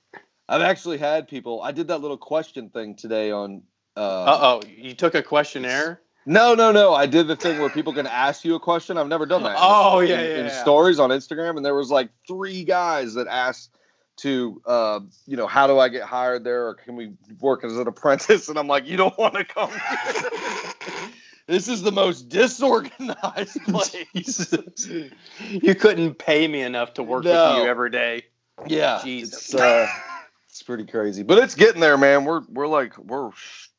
I've actually had people. I did that little question thing today on. Uh, Uh oh. You took a questionnaire? No, no, no. I did the thing where people can ask you a question. I've never done that. Oh, in, yeah, in, yeah, in yeah. stories on Instagram, and there was like three guys that asked to, uh, you know, how do I get hired there, or can we work as an apprentice? And I'm like, you don't want to come. this is the most disorganized [laughs] place. You couldn't pay me enough to work No. with you every day. Yeah, Jesus. It's, uh, it's pretty crazy, but it's getting there, man. We're we're like we're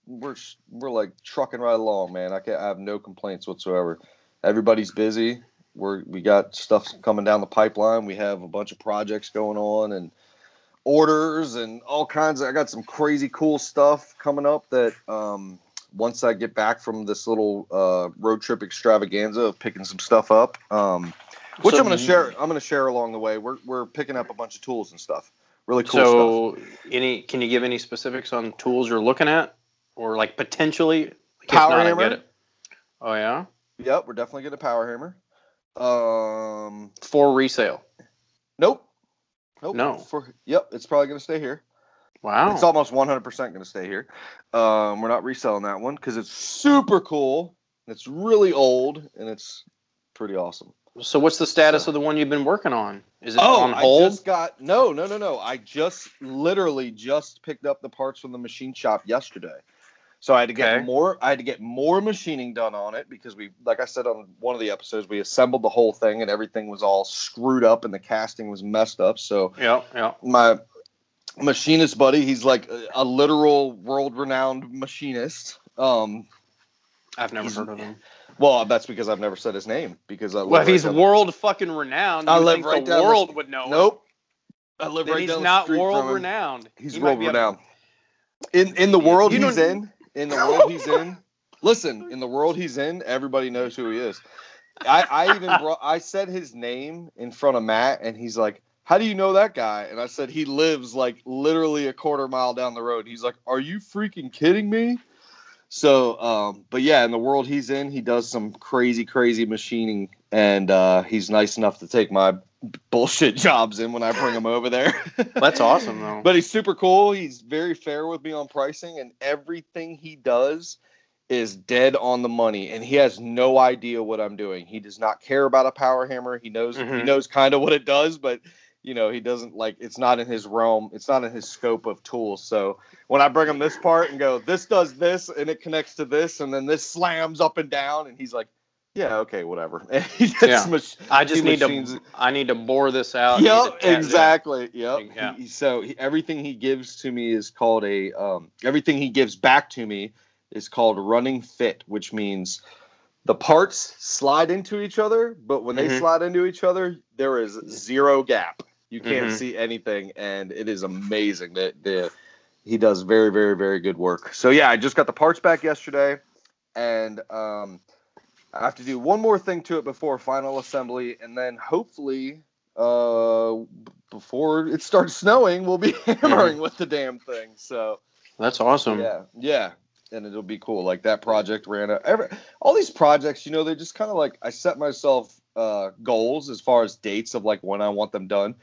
we're we're like trucking right along, man. I can I have no complaints whatsoever. Everybody's busy. We're we got stuff coming down the pipeline. We have a bunch of projects going on and orders and all kinds of. I got some crazy cool stuff coming up that um once I get back from this little uh, road trip extravaganza of picking some stuff up. Um, which So I'm gonna share. I'm gonna share along the way. We're we're picking up a bunch of tools and stuff. Really cool so, any can you give any specifics on tools you're looking at, or like potentially? Power not, hammer? Oh yeah. Yep, we're definitely getting a power hammer. Um, for resale. nope. Nope. No. For yep, it's probably gonna stay here. Wow. It's almost 100% gonna stay here. Um, we're not reselling that one because it's super cool. It's really old and it's pretty awesome. so what's the status So- of the one you've been working on? Is it Oh, on I hold? just got no, no, no, no. I just literally just picked up the parts from the machine shop yesterday. So I had to get Okay. more. I had to get more machining done on it because we, like I said on one of the episodes, we assembled the whole thing and everything was all screwed up and the casting was messed up. So Yeah, yeah. my machinist buddy, he's like a, a literal world-renowned machinist. Um, I've never heard of him. well, that's because I've never said his name because I Well, if right he's world fucking renowned, I you live think right the the world st- would know. him. Nope. I live right he's down the not world him. renowned. He's He world be a- renowned. In in the world you he's in, in the world he's in. Listen, in the world he's in, everybody knows who he is. I, I even [laughs] brought I said his name in front of Matt and he's like, How do you know that guy? And I said he lives like literally a quarter mile down the road. He's like, Are you freaking kidding me? So um, but yeah, in the world he's in, he does some crazy, crazy machining and uh, he's nice enough to take my bullshit [laughs] jobs in when I bring him over there. [laughs] That's awesome though. But he's super cool. He's very fair with me on pricing, and everything he does is dead on the money. And he has no idea what I'm doing. He does not care about a power hammer. He knows he Mhm. knows kind of what it does, but you know he doesn't like. It's not in his realm. It's not in his scope of tools. So when I bring him this part and go, this does this, and it connects to this, and then this slams up and down, and he's like. Yeah, okay, whatever. And he just Yeah. mach- I just need machines to. I need to bore this out. Yep, exactly. Yep. Yeah. He- so he, everything he gives to me is called a. Um, everything he gives back to me is called running fit, which means the parts slide into each other, but when they Mhm. slide into each other, there is zero gap. You can't Mhm. see anything, and it is amazing that the he does very, very, very good work. So yeah, I just got the parts back yesterday, and um, I have to do one more thing to it before final assembly, and then hopefully, uh, b- before it starts snowing, we'll be [laughs] hammering with the damn thing. So That's awesome. yeah, yeah, and it'll be cool. Like that project ran out. Every all these projects, you know, they're just kind of like I set myself uh, goals as far as dates of like when I want them done.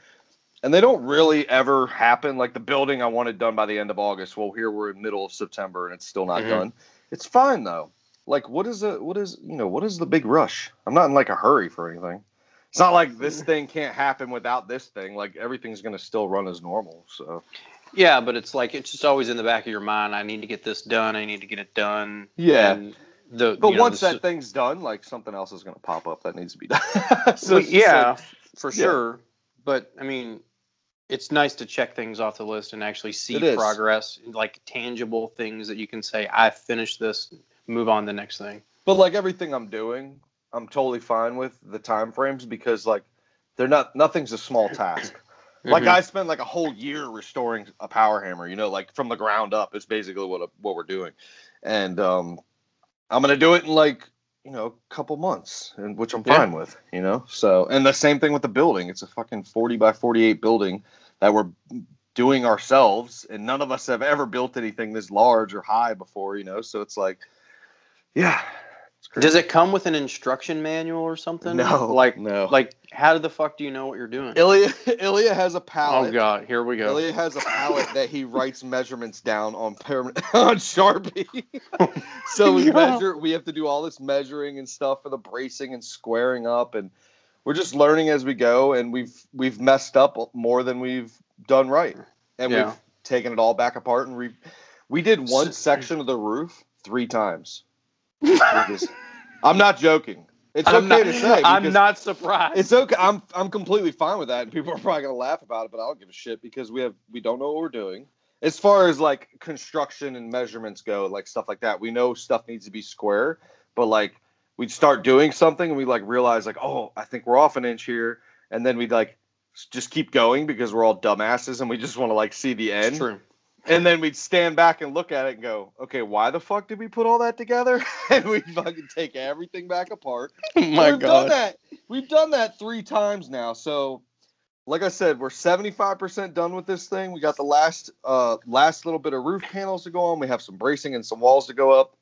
And they don't really ever happen. Like the building I wanted done by the end of August. Well, here we're in middle of September and it's still not Mhm. done. It's fine though. Like what is a what is you know what is the big rush? I'm not in like a hurry for anything. It's not like this mm-hmm. thing can't happen without this thing. Like everything's gonna still run as normal. So Yeah, but it's like it's just always in the back of your mind. I need to get this done. I need to get it done. Yeah. And the But you know, once the that thing's done, like something else is going to pop up that needs to be done. [laughs] so Well, yeah, like- for yeah. sure. But I mean, it's nice to check things off the list and actually see progress, like tangible things that you can say, "I finished this." Move on to the next thing. but like everything I'm doing, I'm totally fine with the time frames because like they're not nothing's a small task. [laughs] Like Mhm. I spent like a whole year restoring a power hammer, you know, like from the ground up. It's basically what what we're doing, and um, I'm gonna do it in like you know a couple months, and which I'm Yeah. fine with, you know. So and the same thing with the building. It's a fucking 40 by 48 building that we're doing ourselves, and none of us have ever built anything this large or high before, you know. So it's like, yeah. Does it come with an instruction manual or something? No, Like, no. like, how the fuck do you know what you're doing? Ilya [laughs] Ilya has a palette. Oh palette. god, here we go. Ilya has a palette that he writes measurements down on permanent [laughs] on Sharpie. [laughs] so we Yeah. measure. We have to do all this measuring and stuff for the bracing and squaring up, and we're just learning as we go. And we've we've messed up more than we've done right, and Yeah. we've taken it all back apart and re. We did one mm. section of the roof three times. Is- I'm not joking. It's I'm okay not, to say. I'm not surprised. it's okay. I'm I'm completely fine with that, and people are probably gonna laugh about it, but I don't give a shit because we have we don't know what we're doing. As far as like construction and measurements go, like stuff like that, we know stuff needs to be square, but like we'd start doing something and we like realize like, oh, I think we're off an inch here, and then we'd like just keep going because we're all dumbasses and we just want to like see the end. It's true. And then we'd stand back and look at it and go, okay, why the fuck did we put all that together? [laughs] and we'd fucking take everything back apart. [laughs] Oh my We've done that. We've done that three times now. So, like I said, we're 75% done with this thing. We got the last uh last little bit of roof panels to go on. We have some bracing and some walls to go up.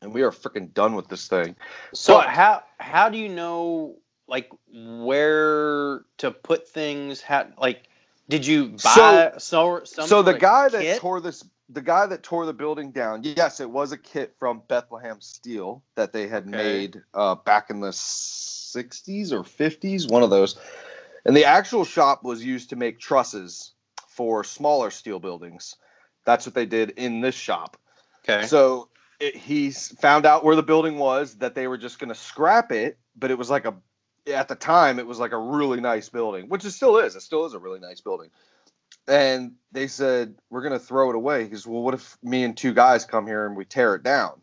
And we are freaking done with this thing. So But- how how do you know like where to put things? How like did you buy so some so the guy that kit? tore this the guy that tore the building down, yes, it was a kit from Bethlehem Steel that they had Okay. made uh, back in the 60s or 50s, one of those. And the actual shop was used to make trusses for smaller steel buildings. That's what they did in this shop. okay. So it, he found out where the building was, that they were just going to scrap it, but it was like a, at the time, it was like a really nice building, which it still is. It still is a really nice building. And they said, we're going to throw it away. Because, well, what if me and two guys come here and we tear it down?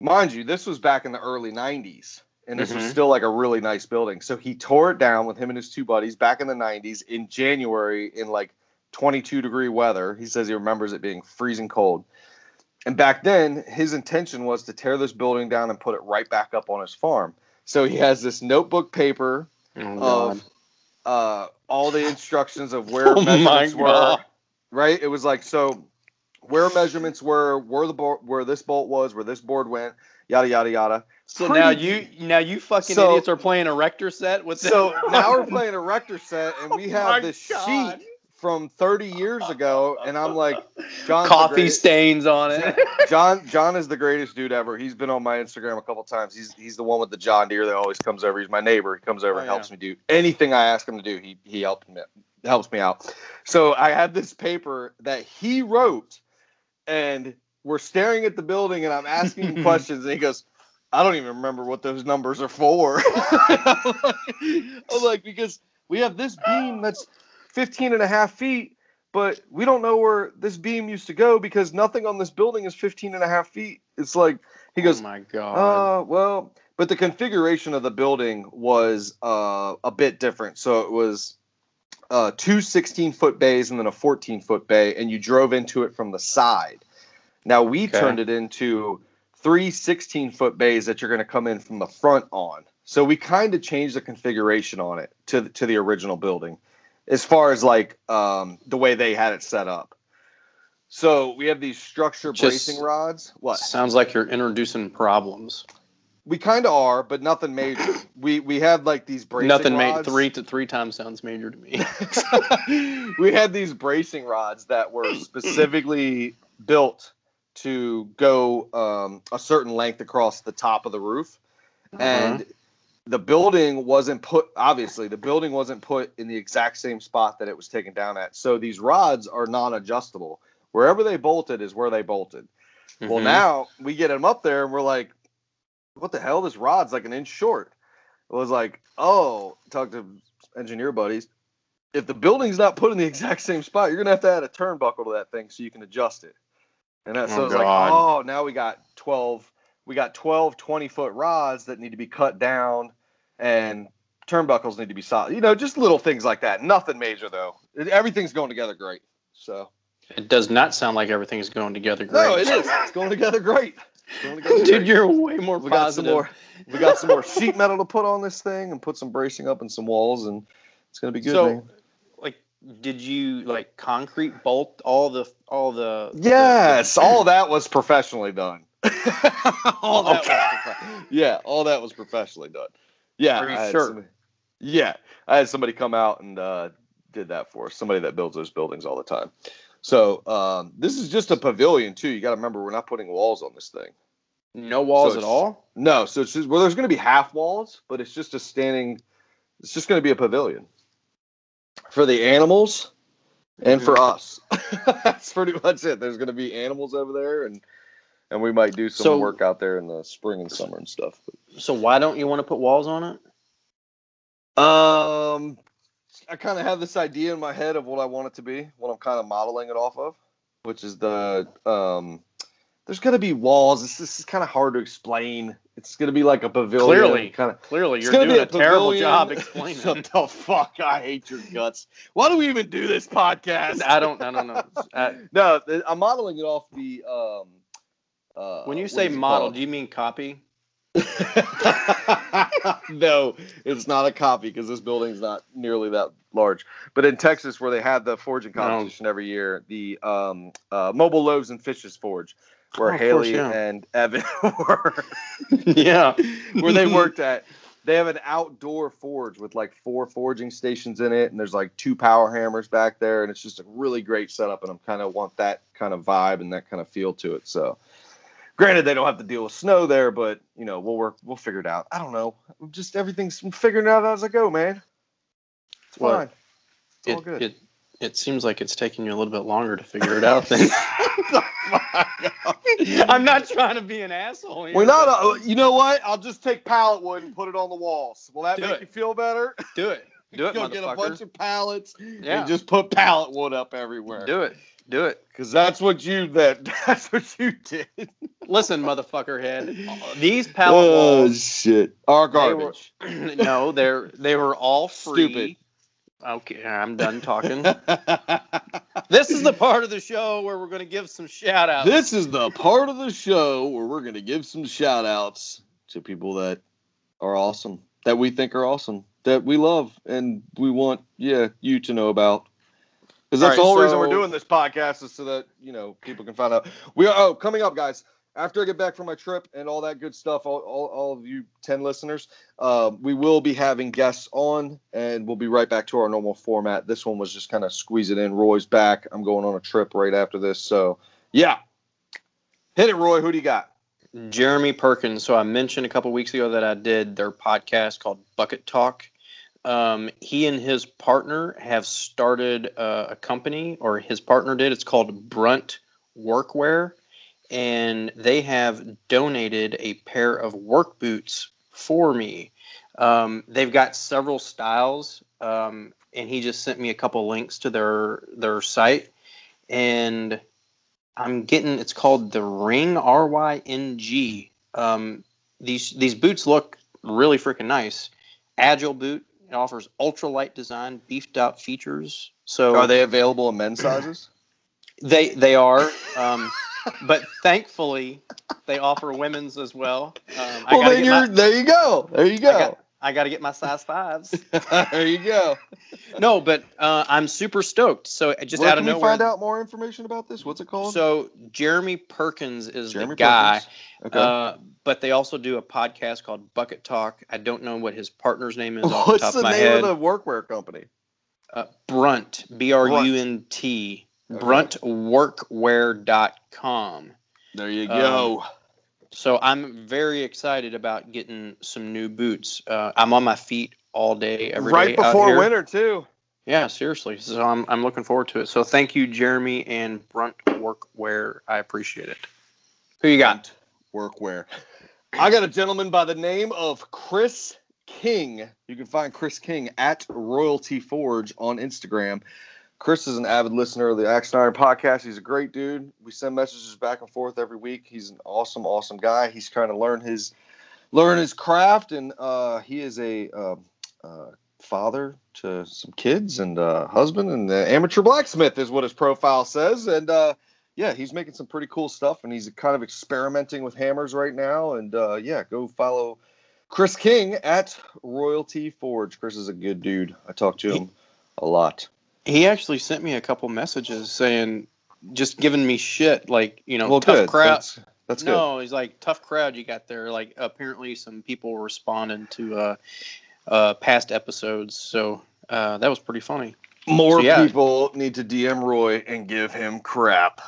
Mind you, this was back in the early 90s. And this was Mhm. still like a really nice building. So he tore it down with him and his two buddies back in the 90s in January in like 22 degree weather. He says he remembers it being freezing cold. And back then, his intention was to tear this building down and put it right back up on his farm. So he has this notebook paper Oh, of uh, all the instructions of where [laughs] Oh measurements were. Right? It was like so where measurements were, where the board, where this bolt was, where this board went, yada yada yada. So Pretty- now you now you fucking So- idiots are playing Erector Set with this. So now we're [laughs] playing Erector Set, and we Oh have this God. sheet from 30 years ago, and I'm like, John's the coffee greatest- stains on it. [laughs] John John is the greatest dude ever. He's been on my Instagram a couple times. He's he's the one with the John Deere that always comes over. He's my neighbor. He comes over Oh, and yeah. helps me do anything I ask him to do. He he helps me helps me out. So I had this paper that he wrote, and we're staring at the building, and I'm asking him [laughs] questions, and he goes, "I don't even remember what those numbers are for." [laughs] I'm like- I'm like because we have this beam that's 15 and a half feet but we don't know where this beam used to go because nothing on this building is 15 and a half feet. It's like he goes, oh my god. uh, well, but the configuration of the building was uh, a bit different. So it was uh, two 16 foot bays and then a 14 foot bay, and you drove into it from the side. Now we Okay. turned it into three 16 foot bays that you're going to come in from the front on. So we kind of changed the configuration on it to the, to the original building, as far as like um, the way they had it set up. So we have these structure Just- bracing rods. What? Sounds like you're introducing problems. We kind of are, but nothing major. we we had like these bracing Nothing three to three times sounds major to me. [laughs] we had these bracing rods that were specifically built to go um, a certain length across the top of the roof, and the building wasn't put obviously the building wasn't put in the exact same spot that it was taken down at. So these rods are non-adjustable. Wherever they bolted is where they bolted. Well, Mhm. now we get them up there and we're like, what the hell? This rod's like an inch short. It was like, oh, talk to engineer buddies. If the building's not put in the exact same spot, you're gonna have to add a turnbuckle to that thing so you can adjust it. And that, so Oh, it's like, oh, now we got 12, we got 12 20 foot rods that need to be cut down and turnbuckles need to be solid. You know, just little things like that. Nothing major though. Everything's going together great. So It does not sound like everything's going together great. no, it is. It's going together great. Going together Dude, great. you're way more we got some positive. more. We got some more sheet metal to put on this thing and put some bracing up and some walls, and it's gonna be good. So, man. like, did you like concrete bolt all the all the? Yes, all that was professionally done. [laughs] all that Okay. was profe- yeah, all that was professionally done. Yeah, Are I had sure? somebody- yeah, I had somebody come out and uh, did that for us. Somebody that builds those buildings all the time. So um, this is just a pavilion too. You got to remember we're not putting walls on this thing. no walls So at all. No, so it's just well, there's going to be half walls, but it's just a standing. It's just going to be a pavilion for the animals and for us. [laughs] That's pretty much it. There's going to be animals over there, and and we might do some So- work out there in the spring and summer and stuff. So why don't you want to put walls on it? Um, I kind of have this idea in my head of what I want it to be, what I'm kind of modeling it off of, which is the um. There's going to be walls. This, this is kind of hard to explain. It's going to be like a pavilion. Clearly. kind of. Clearly, you're doing be a, terrible job [laughs] explaining. Shut the fuck! I hate your guts. Why do we even do this [laughs] podcast? I don't. I don't know. [laughs] Uh, no, I'm modeling it off the. Um, uh, when you say model, do you mean copy? [laughs] no, it's not a copy because this building's not nearly that large. But in Texas, where they have the forging No. competition every year, the um, uh, Mobile Loaves and Fishes Forge, where Oh, of course, Haley yeah. and Evan [laughs] were. [laughs] yeah. where they worked at. They have an outdoor forge with like four forging stations in it, and there's like two power hammers back there, and it's just a really great setup. And I'm kind of want that kind of vibe and that kind of feel to it. So, granted, they don't have to deal with snow there, but you know, we'll work, we'll figure it out. I don't know, just everything's I'm figuring it out as I go, man. It's Well, fine. It's all It, good. it it seems like it's taking you a little bit longer to figure it out than. [laughs] [laughs] I'm not trying to be an asshole. Here, We're not. but Uh, you know what? I'll just take pallet wood and put it on the walls. Will that Do make it. you feel better? do it. Do it, [laughs] Go get a bunch of pallets Yeah. and just put pallet wood up everywhere. Do it. Do it. Because that's what you that [laughs] that's what you did. Listen, motherfucker head. These [laughs] pallet oh, walls. shit! Our they were- garbage. [clears throat] no, they're they were all [laughs] free. Stupid. Okay, I'm done talking. this is the part of the show where we're going to give some shout outs. this is the part of the show where we're gonna give some shout outs to people that are awesome, that we think are awesome, that we love, and we want yeah you to know about. Because that's All the right, whole reason we're doing this podcast is so that you know people can find out. We are oh coming up, guys. After I get back from my trip and all that good stuff, all, all, all of you ten listeners, uh, we will be having guests on, and we'll be right back to our normal format. This one was just kind of squeeze it in. Roy's back. I'm going on a trip right after this, so yeah. Hit it, Roy. Who do you got? Jeremy Perkins. So I mentioned a couple weeks ago that I did their podcast called Bucket Talk. Um, he and his partner have started uh, a company, or his partner did. It's called Brunt Workwear, and they have donated a pair of work boots for me. Um, they've got several styles, um, and he just sent me a couple links to their their site, and I'm getting it's called the Ring R Y N G. Um, these these boots look really freaking nice. Agile boot. It offers ultralight design, beefed up features. So Are they available in men's sizes? [clears throat] They they are. Um, but thankfully, they offer women's as well. Um, well, then you're my, there. You go. There you I go. got, I got to get my size fives. [laughs] there you go. No, but uh, I'm super stoked. So just Where out can of we nowhere. find out more information about this? What's it called? So Jeremy Perkins is Jeremy the guy. Perkins. Okay. Uh, but they also do a podcast called Bucket Talk. I don't know what his partner's name is off the [laughs] What's top the of my name head. of the workwear company? uh, Brunt, B R U N T, Okay. bruntworkwear.com. There you go. So I'm very excited about getting some new boots. Uh, I'm on my feet all day, every right day before winter too. Yeah, seriously. So I'm I'm looking forward to it. So thank you, Jeremy and Brunt Workwear. I appreciate it. Who you got? Workwear. I got a gentleman by the name of Chris King. You can find Chris King at Royalty Forge on Instagram. Chris is an avid listener of the Axe and Iron podcast. He's a great dude. We send messages back and forth every week. He's an awesome, awesome guy. He's trying to learn his learn his craft, and uh, he is a uh, uh, father to some kids and uh, husband and amateur blacksmith is what his profile says. And uh, yeah, he's making some pretty cool stuff, and he's kind of experimenting with hammers right now. And uh, yeah, go follow Chris King at Royalty Forge. Chris is a good dude. I talk to him a lot. He actually sent me a couple messages saying, just giving me shit, like you know, well, tough good. crowd. That's, that's good. no, he's like tough crowd you got there. Like apparently some people were responding to uh, uh, past episodes, so uh, that was pretty funny. More So, yeah. people need to DM Roy and give him crap.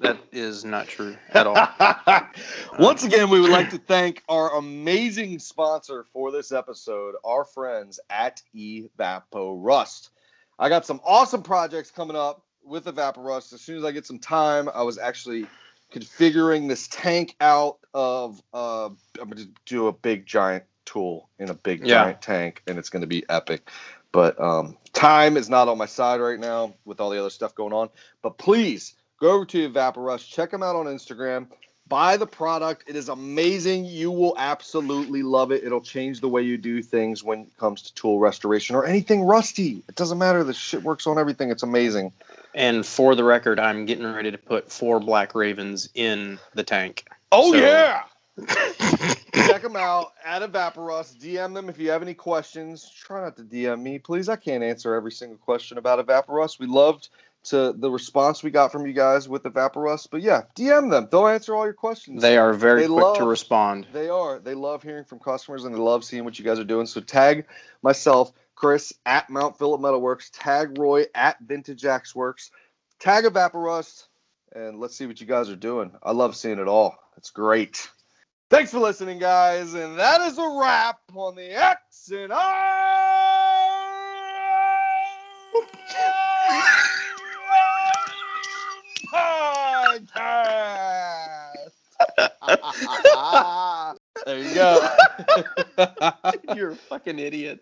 That is not true at all. [laughs] Once again, we would like to thank our amazing sponsor for this episode, our friends at Evapo Rust. I got some awesome projects coming up with Evapo Rust. As soon as I get some time, I was actually configuring this tank out of uh, I'm going to do a big giant tool in a big Yeah. giant tank, and it's going to be epic. But um, time is not on my side right now with all the other stuff going on. But please go over to Evaporust, check them out on Instagram, buy the product. It is amazing. You will absolutely love it. It'll change the way you do things when it comes to tool restoration or anything rusty. It doesn't matter. The shit works on everything. It's amazing. and for the record, I'm getting ready to put four Black Ravens in the tank. Oh So- yeah. [laughs] Check them out at Evaporust. DM them if you have any questions. Try not to DM me, please. I can't answer every single question about Evaporust. We loved to the response we got from you guys with Evaporust, but yeah, DM them. They'll answer all your questions. They are very They quick to respond. They are. They love hearing from customers and they love seeing what you guys are doing. So tag myself, Chris at Mount Phillip Metalworks, tag Roy at Vintage Axe Works, tag Evaporust, and let's see what you guys are doing. I love seeing it all. It's great. Thanks for listening, guys, and that is a wrap on the Axe and I podcast. [laughs] there you go. [laughs] You're a fucking idiot.